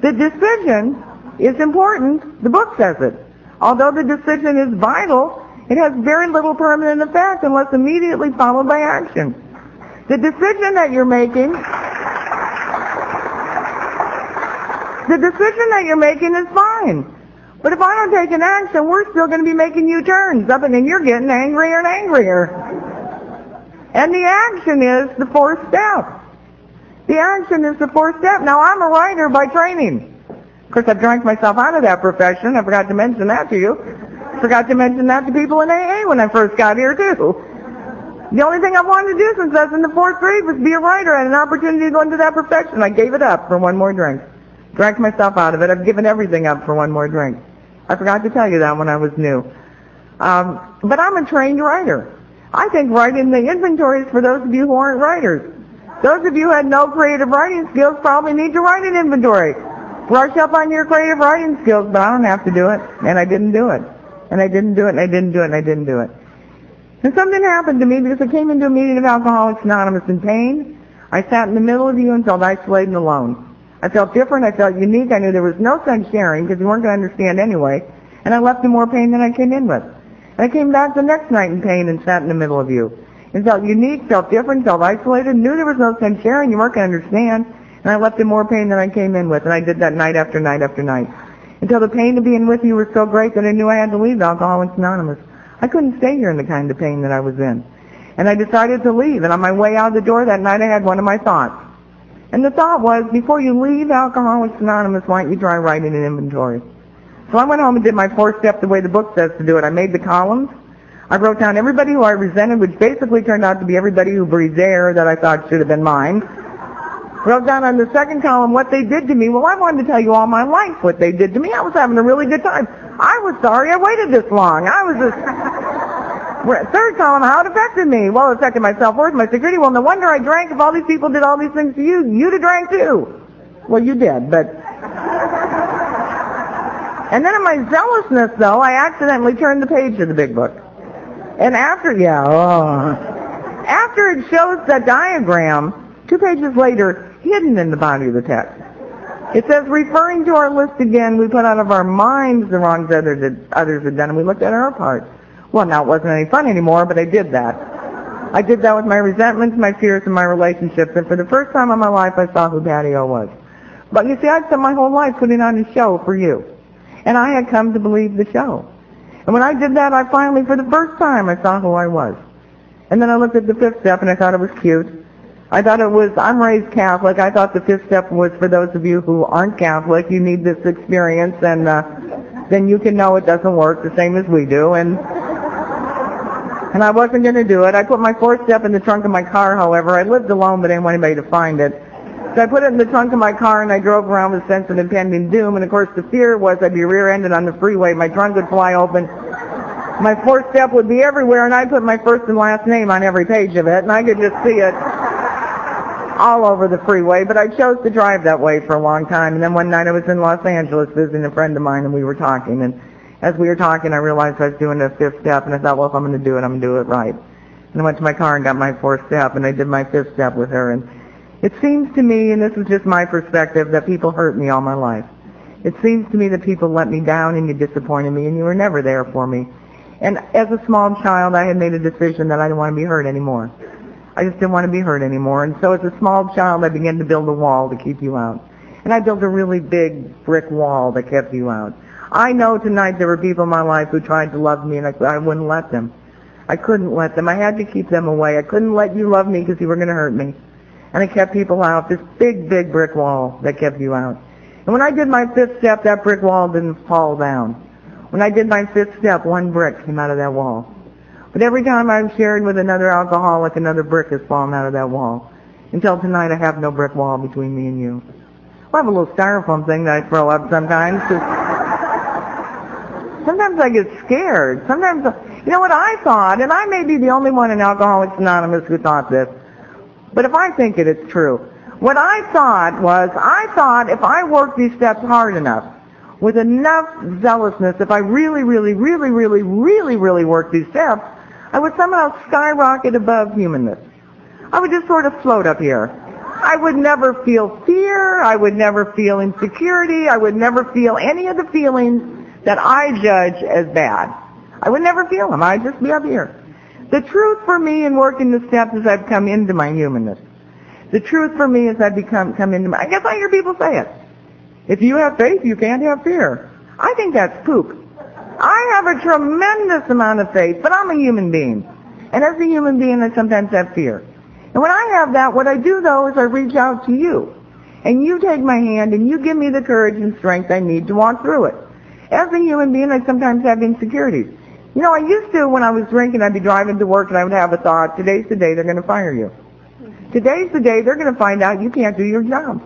A: The decision is important. The book says it. Although the decision is vital, it has very little permanent effect unless immediately followed by action. The decision that you're making, the decision that you're making is fine. But if I don't take an action, we're still going to be making U-turns up and then you're getting angrier and angrier. And the action is the fourth step. The action is the fourth step. Now I'm a writer by training. Of course, I've drank myself out of that profession. I forgot to mention that to you. Forgot to mention that to people in AA when I first got here too. The only thing I wanted to do since I was in the fourth grade was be a writer. Had an opportunity to go into that profession. I gave it up for one more drink. Drank myself out of it. I've given everything up for one more drink. I forgot to tell you that when I was new. Um, but I'm a trained writer. I think writing the inventory is for those of you who aren't writers. Those of you who had no creative writing skills probably need to write an inventory. Brush up on your creative writing skills, but I don't have to do it, and I didn't do it. And I didn't do it, and I didn't do it, and I didn't do it. And something happened to me because I came into a meeting of Alcoholics Anonymous in pain. I sat in the middle of you and felt isolated and alone. I felt different. I felt unique. I knew there was no sense sharing because you weren't going to understand anyway. And I left in more pain than I came in with. And I came back the next night in pain and sat in the middle of you. And felt unique, felt different, felt isolated, knew there was no sense sharing. You weren't going to understand and I left in more pain than I came in with, and I did that night after night after night. Until the pain of being with you was so great that I knew I had to leave Alcoholics Anonymous. I couldn't stay here in the kind of pain that I was in. And I decided to leave, and on my way out the door that night I had one of my thoughts. And the thought was, before you leave Alcoholics Anonymous, why don't you try writing an inventory? So I went home and did my four steps the way the book says to do it. I made the columns. I wrote down everybody who I resented, which basically turned out to be everybody who breathed air that I thought should have been mine wrote down on the second column what they did to me. Well, I wanted to tell you all my life what they did to me. I was having a really good time. I was sorry I waited this long. I was just... Third column, how it affected me. Well, it affected my self-worth, my security. Well, no wonder I drank. If all these people did all these things to you, you'd have drank too. Well, you did, but... And then in my zealousness, though, I accidentally turned the page of the big book. And after, yeah, oh. After it shows the diagram, two pages later, hidden in the body of the text. It says, referring to our list again, we put out of our minds the wrongs others had, others had done, and we looked at our parts. Well, now it wasn't any fun anymore, but I did that. I did that with my resentments, my fears, and my relationships, and for the first time in my life, I saw who Daddy O was. But you see, I'd spent my whole life putting on a show for you, and I had come to believe the show. And when I did that, I finally, for the first time, I saw who I was. And then I looked at the fifth step, and I thought it was cute. I thought it was, I'm raised Catholic. I thought the fifth step was for those of you who aren't Catholic. You need this experience and uh, then you can know it doesn't work the same as we do. And and I wasn't going to do it. I put my fourth step in the trunk of my car, however. I lived alone, but I didn't want anybody to find it. So I put it in the trunk of my car and I drove around with a sense of impending doom. And of course the fear was I'd be rear-ended on the freeway. My trunk would fly open. My fourth step would be everywhere and I'd put my first and last name on every page of it and I could just see it all over the freeway, but I chose to drive that way for a long time. And then one night I was in Los Angeles visiting a friend of mine, and we were talking. And as we were talking, I realized I was doing the fifth step, and I thought, well, if I'm going to do it, I'm going to do it right. And I went to my car and got my fourth step, and I did my fifth step with her. And It seems to me, and this is just my perspective, that people hurt me all my life. It seems to me that people let me down and you disappointed me and you were never there for me. And as a small child, I had made a decision that I didn't want to be hurt anymore. I just didn't want to be hurt anymore. And so as a small child, I began to build a wall to keep you out. And I built a really big brick wall that kept you out. I know tonight there were people in my life who tried to love me and I, I wouldn't let them. I couldn't let them. I had to keep them away. I couldn't let you love me because you were going to hurt me. And I kept people out. This big, big brick wall that kept you out. And when I did my fifth step, that brick wall didn't fall down. When I did my fifth step, one brick came out of that wall. But every time I've shared with another alcoholic, another brick has fallen out of that wall. Until tonight, I have no brick wall between me and you. I have a little styrofoam thing that I throw up sometimes. sometimes I get scared. Sometimes, you know what I thought, and I may be the only one in Alcoholics Anonymous who thought this, but if I think it, it's true. What I thought was, I thought if I worked these steps hard enough, with enough zealousness, if I really, really, really, really, really, really worked these steps, I would somehow skyrocket above humanness. I would just sort of float up here. I would never feel fear. I would never feel insecurity. I would never feel any of the feelings that I judge as bad. I would never feel them. I'd just be up here. The truth for me in working the steps is I've come into my humanness. The truth for me is I've become come into my. I guess I hear people say it. If you have faith, you can't have fear. I think that's poop. I have a tremendous amount of faith, but I'm a human being. And as a human being, I sometimes have fear. And when I have that, what I do though is I reach out to you. And you take my hand and you give me the courage and strength I need to walk through it. As a human being, I sometimes have insecurities. You know, I used to, when I was drinking, I'd be driving to work and I would have a thought, today's the day they're going to fire you. Today's the day they're going to find out you can't do your job.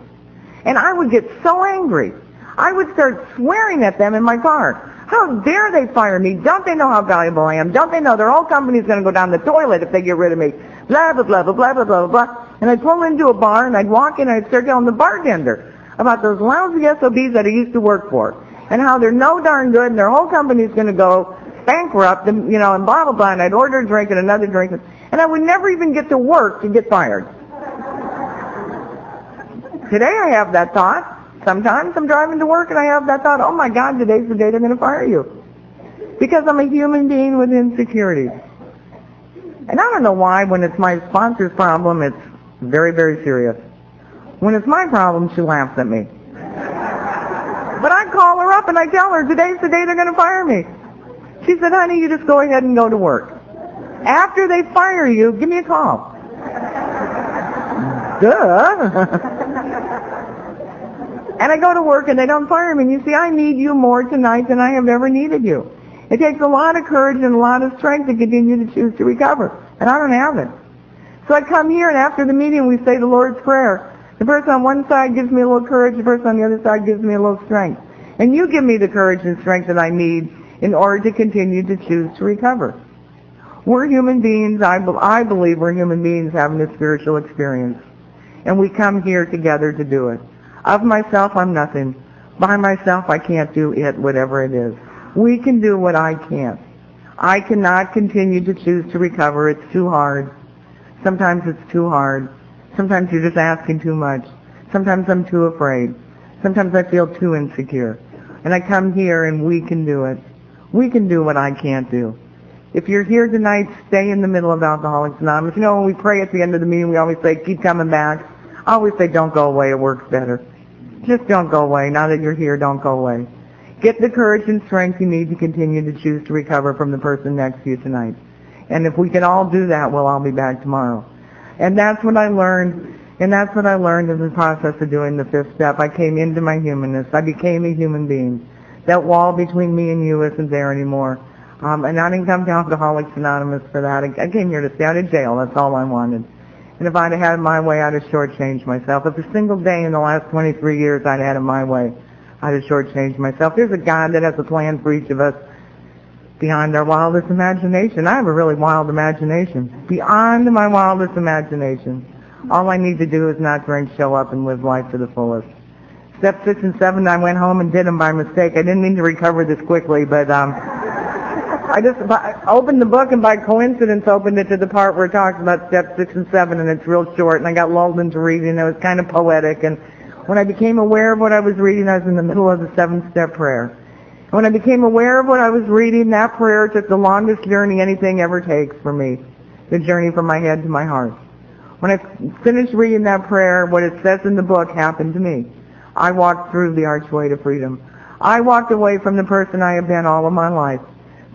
A: And I would get so angry. I would start swearing at them in my car. How dare they fire me? Don't they know how valuable I am? Don't they know their whole company's going to go down the toilet if they get rid of me? Blah, blah, blah, blah, blah, blah, blah, blah. And I'd pull into a bar and I'd walk in and I'd start telling the bartender about those lousy SOBs that I used to work for and how they're no darn good and their whole company's going to go bankrupt and, you know, and blah, blah, blah. And I'd order a drink and another drink. And I would never even get to work to get fired. Today I have that thought. Sometimes I'm driving to work and I have that thought, oh my God, today's the day they're going to fire you. Because I'm a human being with insecurities. And I don't know why when it's my sponsor's problem, it's very, very serious. When it's my problem, she laughs at me. But I call her up and I tell her, today's the day they're going to fire me. She said, honey, you just go ahead and go to work. After they fire you, give me a call. Duh. And I go to work and they don't fire me. And you see, I need you more tonight than I have ever needed you. It takes a lot of courage and a lot of strength to continue to choose to recover. And I don't have it. So I come here and after the meeting we say the Lord's Prayer. The person on one side gives me a little courage, the person on the other side gives me a little strength. And you give me the courage and strength that I need in order to continue to choose to recover. We're human beings. I, I believe we're human beings having a spiritual experience. And we come here together to do it. Of myself, I'm nothing. By myself, I can't do it, whatever it is. We can do what I can't. I cannot continue to choose to recover. It's too hard. Sometimes it's too hard. Sometimes you're just asking too much. Sometimes I'm too afraid. Sometimes I feel too insecure. And I come here and we can do it. We can do what I can't do. If you're here tonight, stay in the middle of Alcoholics Anonymous. You know, when we pray at the end of the meeting, we always say, keep coming back. I always say, don't go away. It works better. Just don't go away. Now that you're here, don't go away. Get the courage and strength you need to continue to choose to recover from the person next to you tonight. And if we can all do that, we'll all be back tomorrow. And that's what I learned, and that's what I learned in the process of doing the fifth step. I came into my humanness. I became a human being. That wall between me and you isn't there anymore. Um, and I didn't come to Alcoholics Anonymous for that. I came here to stay out of jail. That's all I wanted. And if I'd have had it my way, I'd have shortchanged myself. If a single day in the last 23 years I'd had it my way, I'd have shortchanged myself. There's a God that has a plan for each of us beyond our wildest imagination. I have a really wild imagination. Beyond my wildest imagination. All I need to do is not drink, show up, and live life to the fullest. Step six and seven, I went home and did them by mistake. I didn't mean to recover this quickly, but um, I just I opened the book and by coincidence opened it to the part where it talks about steps six and seven and it's real short and I got lulled into reading and it was kind of poetic and when I became aware of what I was reading I was in the middle of the seven step prayer. When I became aware of what I was reading, that prayer took the longest journey anything ever takes for me. The journey from my head to my heart. When I finished reading that prayer, what it says in the book happened to me. I walked through the archway to freedom. I walked away from the person I have been all of my life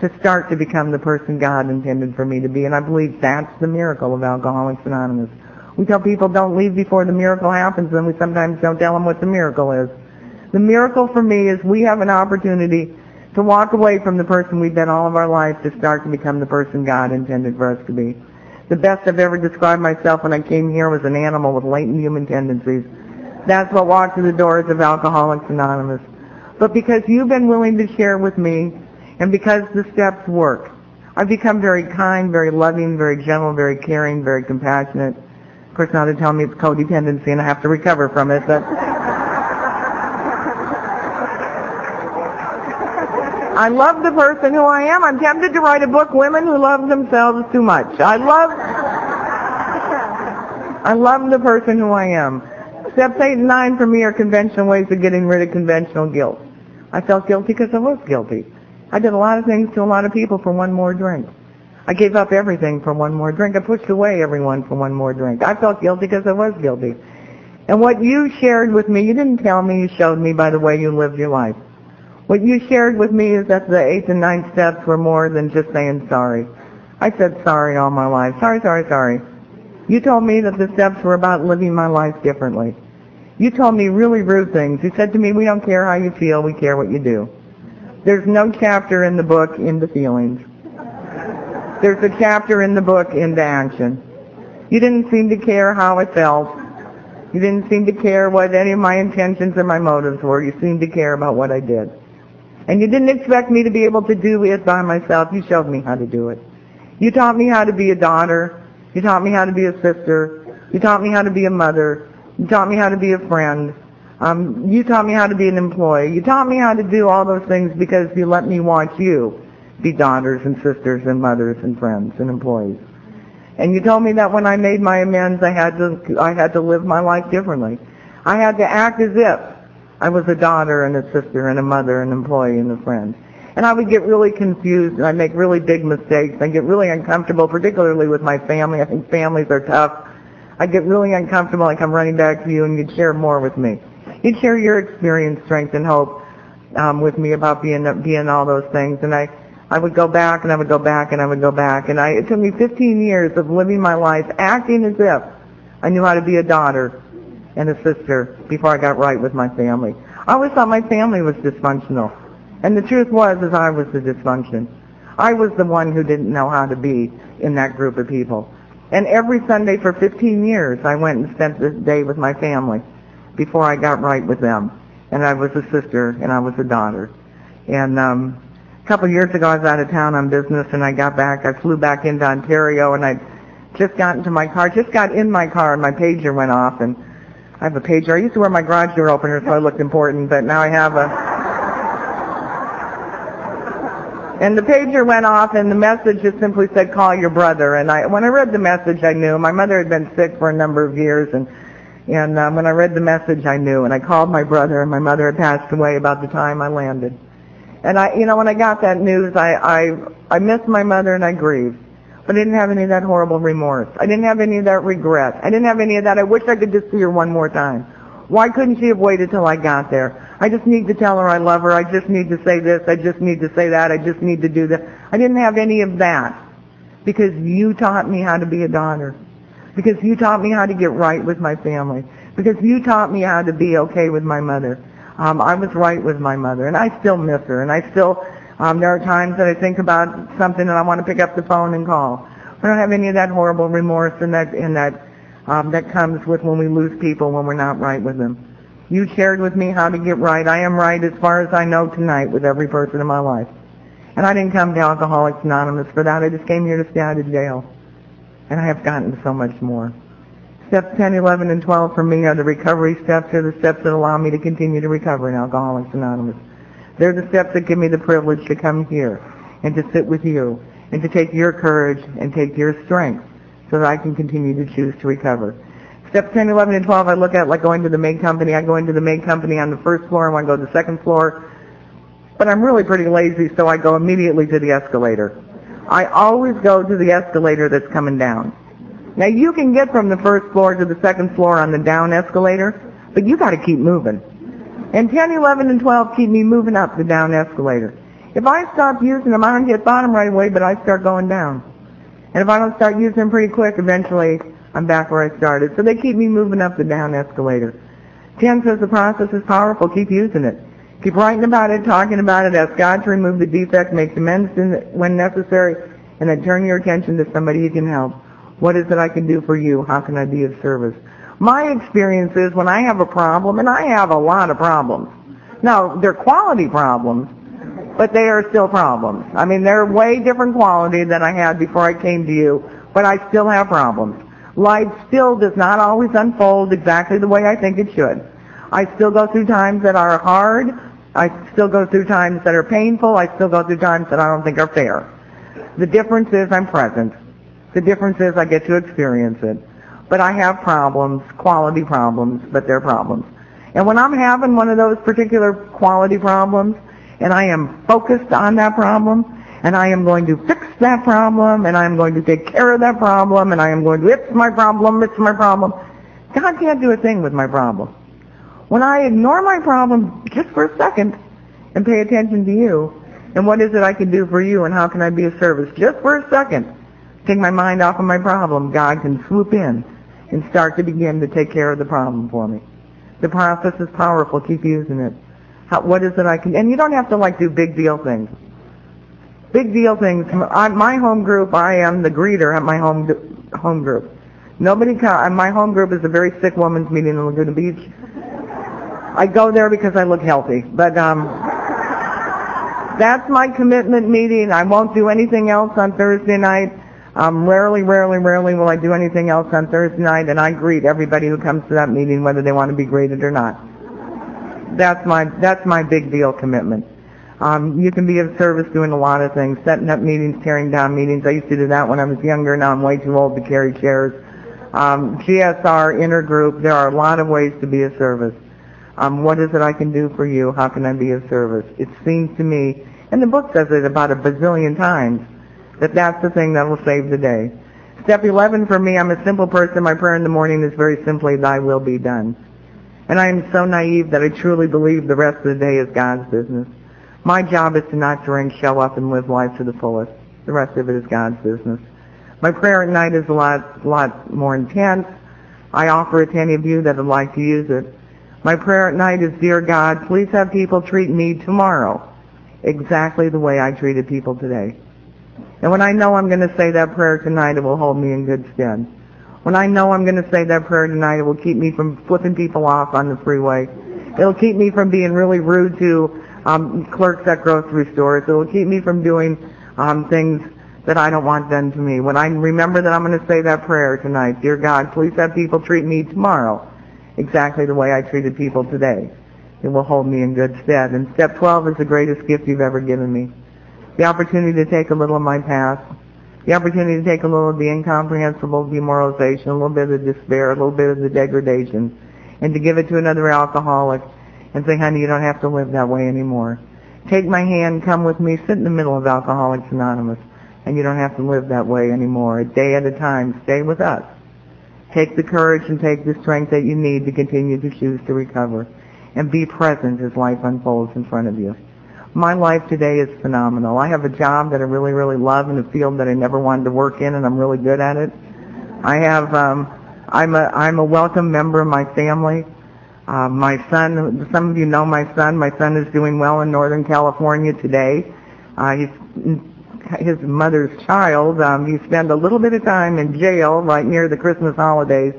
A: to start to become the person God intended for me to be. And I believe that's the miracle of Alcoholics Anonymous. We tell people don't leave before the miracle happens, and we sometimes don't tell them what the miracle is. The miracle for me is we have an opportunity to walk away from the person we've been all of our life to start to become the person God intended for us to be. The best I've ever described myself when I came here was an animal with latent human tendencies. That's what walked through the doors of Alcoholics Anonymous. But because you've been willing to share with me, and because the steps work, I've become very kind, very loving, very gentle, very caring, very compassionate. Of course, now they tell me it's codependency and I have to recover from it, but I love the person who I am. I'm tempted to write a book, Women Who Love Themselves Too Much. I love, I love the person who I am. Steps 8 and 9 for me are conventional ways of getting rid of conventional guilt. I felt guilty because I was guilty. I did a lot of things to a lot of people for one more drink. I gave up everything for one more drink. I pushed away everyone for one more drink. I felt guilty because I was guilty. And what you shared with me, you didn't tell me, you showed me by the way you lived your life. What you shared with me is that the eighth and ninth steps were more than just saying sorry. I said sorry all my life. Sorry, sorry, sorry. You told me that the steps were about living my life differently. You told me really rude things. You said to me, we don't care how you feel, we care what you do. There's no chapter in the book in the feelings. There's a chapter in the book in the action. You didn't seem to care how I felt. You didn't seem to care what any of my intentions or my motives were. You seemed to care about what I did. And you didn't expect me to be able to do it by myself. You showed me how to do it. You taught me how to be a daughter. You taught me how to be a sister. You taught me how to be a mother. You taught me how to be a friend. Um, you taught me how to be an employee. You taught me how to do all those things because you let me watch you be daughters and sisters and mothers and friends and employees. And you told me that when I made my amends, I had to I had to live my life differently. I had to act as if I was a daughter and a sister and a mother and an employee and a friend. And I would get really confused and I'd make really big mistakes. I'd get really uncomfortable, particularly with my family. I think families are tough. I'd get really uncomfortable. I come running back to you and you'd share more with me. You'd share your experience, strength, and hope um, with me about being being all those things. And I, I would go back and I would go back and I would go back. And I, it took me 15 years of living my life acting as if I knew how to be a daughter and a sister before I got right with my family. I always thought my family was dysfunctional. And the truth was is I was the dysfunction. I was the one who didn't know how to be in that group of people. And every Sunday for 15 years I went and spent this day with my family before I got right with them. And I was a sister and I was a daughter. And um, a couple of years ago I was out of town on business and I got back. I flew back into Ontario and I just got into my car, just got in my car and my pager went off and I have a pager. I used to wear my garage door opener so I looked important, but now I have a... And the pager went off and the message just simply said, call your brother. And I, when I read the message, I knew. My mother had been sick for a number of years and and um, when I read the message, I knew. And I called my brother, and my mother had passed away about the time I landed. And I, you know, when I got that news, I, I, I missed my mother and I grieved. But I didn't have any of that horrible remorse. I didn't have any of that regret. I didn't have any of that. I wish I could just see her one more time. Why couldn't she have waited till I got there? I just need to tell her I love her. I just need to say this. I just need to say that. I just need to do that. I didn't have any of that because you taught me how to be a daughter. Because you taught me how to get right with my family. Because you taught me how to be okay with my mother. Um, I was right with my mother, and I still miss her, and I still um, there are times that I think about something and I want to pick up the phone and call. I don't have any of that horrible remorse and that and that um, that comes with when we lose people when we're not right with them. You shared with me how to get right. I am right as far as I know tonight with every person in my life. And I didn't come to Alcoholics Anonymous for that. I just came here to stay out of jail. And I have gotten so much more. Steps 10, 11, and 12 for me are the recovery steps. Are the steps that allow me to continue to recover in Alcoholics Anonymous. They're the steps that give me the privilege to come here and to sit with you and to take your courage and take your strength so that I can continue to choose to recover. Steps 10, 11, and 12 I look at like going to the maid company. I go into the maid company on the first floor and to go to the second floor. But I'm really pretty lazy, so I go immediately to the escalator. I always go to the escalator that's coming down. Now you can get from the first floor to the second floor on the down escalator, but you got to keep moving. And 10, 11, and 12 keep me moving up the down escalator. If I stop using them, I don't hit bottom right away, but I start going down. And if I don't start using them pretty quick, eventually I'm back where I started. So they keep me moving up the down escalator. 10 says the process is powerful. Keep using it. Keep writing about it, talking about it, ask God to remove the defect, make amends when necessary, and then turn your attention to somebody you can help. What is it I can do for you? How can I be of service? My experience is when I have a problem, and I have a lot of problems. Now, they're quality problems, but they are still problems. I mean, they're way different quality than I had before I came to you, but I still have problems. Life still does not always unfold exactly the way I think it should. I still go through times that are hard. I still go through times that are painful. I still go through times that I don't think are fair. The difference is I'm present. The difference is I get to experience it. But I have problems, quality problems, but they're problems. And when I'm having one of those particular quality problems, and I am focused on that problem, and I am going to fix that problem, and I am going to take care of that problem, and I am going to, it's my problem, it's my problem. God can't do a thing with my problem. When I ignore my problem just for a second and pay attention to you, and what is it I can do for you, and how can I be of service, just for a second, take my mind off of my problem, God can swoop in and start to begin to take care of the problem for me. The process is powerful. Keep using it. How, what is it I can? And you don't have to like do big deal things. Big deal things. my home group, I am the greeter at my home home group. Nobody. My home group is a very sick woman's meeting in Laguna Beach. I go there because I look healthy, but um, that's my commitment meeting. I won't do anything else on Thursday night. Um, rarely, rarely, rarely will I do anything else on Thursday night, and I greet everybody who comes to that meeting, whether they want to be greeted or not. That's my that's my big deal commitment. Um, you can be of service doing a lot of things, setting up meetings, tearing down meetings. I used to do that when I was younger. Now I'm way too old to carry chairs. Um, GSR, intergroup, there are a lot of ways to be of service. Um, what is it I can do for you? How can I be of service? It seems to me, and the book says it about a bazillion times, that that's the thing that will save the day. Step 11 for me, I'm a simple person. My prayer in the morning is very simply, thy will be done. And I am so naive that I truly believe the rest of the day is God's business. My job is to not drink, show up, and live life to the fullest. The rest of it is God's business. My prayer at night is a lot, lot more intense. I offer it to any of you that would like to use it. My prayer at night is, Dear God, please have people treat me tomorrow exactly the way I treated people today. And when I know I'm going to say that prayer tonight, it will hold me in good stead. When I know I'm going to say that prayer tonight, it will keep me from flipping people off on the freeway. It'll keep me from being really rude to um, clerks at grocery stores. It'll keep me from doing um, things that I don't want done to me. When I remember that I'm going to say that prayer tonight, Dear God, please have people treat me tomorrow exactly the way I treated people today. It will hold me in good stead. And step 12 is the greatest gift you've ever given me the opportunity to take a little of my past, the opportunity to take a little of the incomprehensible demoralization, a little bit of the despair, a little bit of the degradation, and to give it to another alcoholic and say, honey, you don't have to live that way anymore. Take my hand, come with me, sit in the middle of Alcoholics Anonymous, and you don't have to live that way anymore. A day at a time, stay with us. Take the courage and take the strength that you need to continue to choose to recover. And be present as life unfolds in front of you my life today is phenomenal. I have a job that I really, really love in a field that I never wanted to work in, and I'm really good at it. I have, um, I'm a, I'm a welcome member of my family. Uh, my son, some of you know my son. My son is doing well in Northern California today. Uh, he's his mother's child. Um, he spent a little bit of time in jail right near the Christmas holidays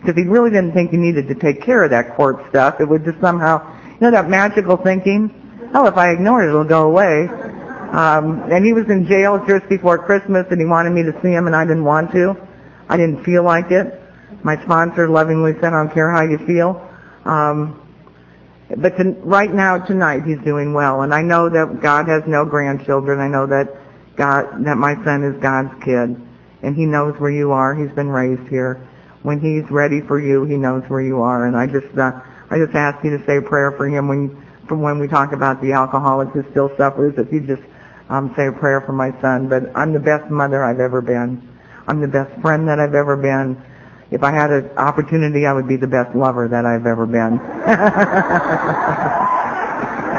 A: because he really didn't think he needed to take care of that court stuff. It would just somehow, you know, that magical thinking oh, if I ignore it, it'll go away. Um, and he was in jail just before Christmas, and he wanted me to see him, and I didn't want to. I didn't feel like it. My sponsor lovingly said, I don't care how you feel. Um, but to, right now, tonight, he's doing well. And I know that God has no grandchildren. I know that God, that my son is God's kid, and he knows where you are. He's been raised here. When he's ready for you, he knows where you are. And I just, uh, I just ask you to say a prayer for him when, from when we talk about the alcoholic who still suffers. If you just um, say a prayer for my son. But I'm the best mother I've ever been. I'm the best friend that I've ever been. If I had an opportunity, I would be the best lover that I've ever been.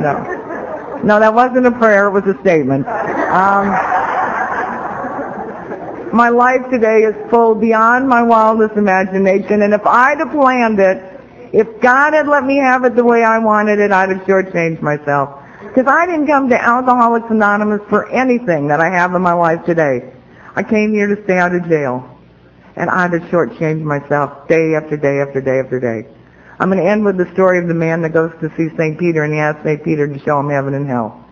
A: Know. No, that wasn't a prayer. It was a statement. Um, my life today is full beyond my wildest imagination, and if I'd have planned it, if God had let me have it the way I wanted it, I'd have shortchanged myself. Because I didn't come to Alcoholics Anonymous for anything that I have in my life today. I came here to stay out of jail. And I'd have shortchanged myself day after day after day after day. I'm going to end with the story of the man that goes to see St. Peter and he asks St. Peter to show him heaven and hell.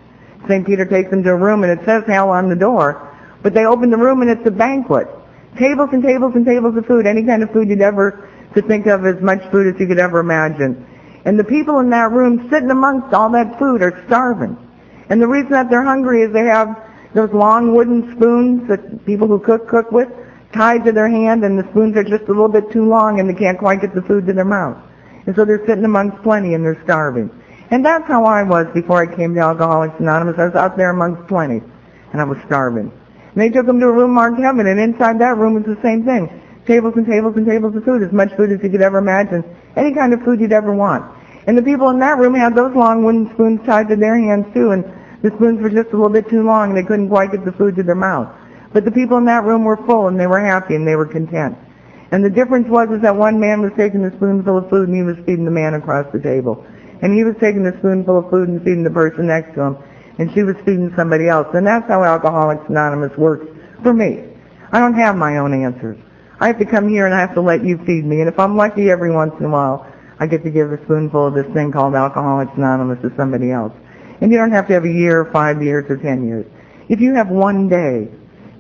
A: St. Peter takes him to a room and it says hell on the door, but they open the room and it's a banquet. Tables and tables and tables of food, any kind of food you'd ever could think of as much food as you could ever imagine. And the people in that room sitting amongst all that food are starving. And the reason that they're hungry is they have those long wooden spoons that people who cook cook with tied to their hand and the spoons are just a little bit too long and they can't quite get the food to their mouth. And so they're sitting amongst plenty and they're starving. And that's how I was before I came to Alcoholics Anonymous. I was out there amongst plenty and I was starving. And they took them to a room marked heaven and inside that room was the same thing. Tables and tables and tables of food, as much food as you could ever imagine. Any kind of food you'd ever want. And the people in that room had those long wooden spoons tied to their hands too and the spoons were just a little bit too long and they couldn't quite get the food to their mouth. But the people in that room were full and they were happy and they were content. And the difference was is that one man was taking a spoonful of food and he was feeding the man across the table. And he was taking a spoonful of food and feeding the person next to him. And she was feeding somebody else. And that's how Alcoholics Anonymous works for me. I don't have my own answers. I have to come here and I have to let you feed me. And if I'm lucky every once in a while, I get to give a spoonful of this thing called Alcoholics Anonymous to somebody else. And you don't have to have a year, five years, or ten years. If you have one day,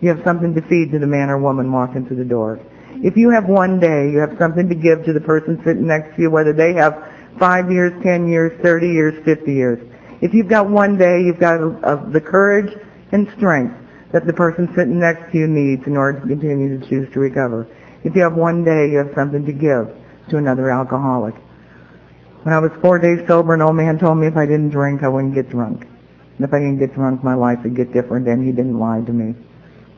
A: you have something to feed to the man or woman walking through the door. If you have one day, you have something to give to the person sitting next to you, whether they have five years, ten years, thirty years, fifty years. If you've got one day, you've got uh, the courage and strength that the person sitting next to you needs in order to continue to choose to recover. If you have one day, you have something to give to another alcoholic. When I was four days sober, an old man told me if I didn't drink, I wouldn't get drunk. And if I didn't get drunk, my life would get different, and he didn't lie to me.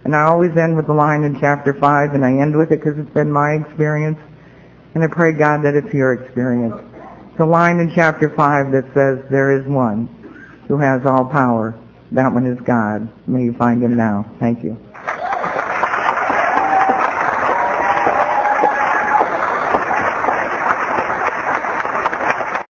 A: And I always end with the line in chapter 5, and I end with it because it's been my experience. And I pray, God, that it's your experience. The line in chapter 5 that says, there is one who has all power. That one is God. May you find him now. Thank you.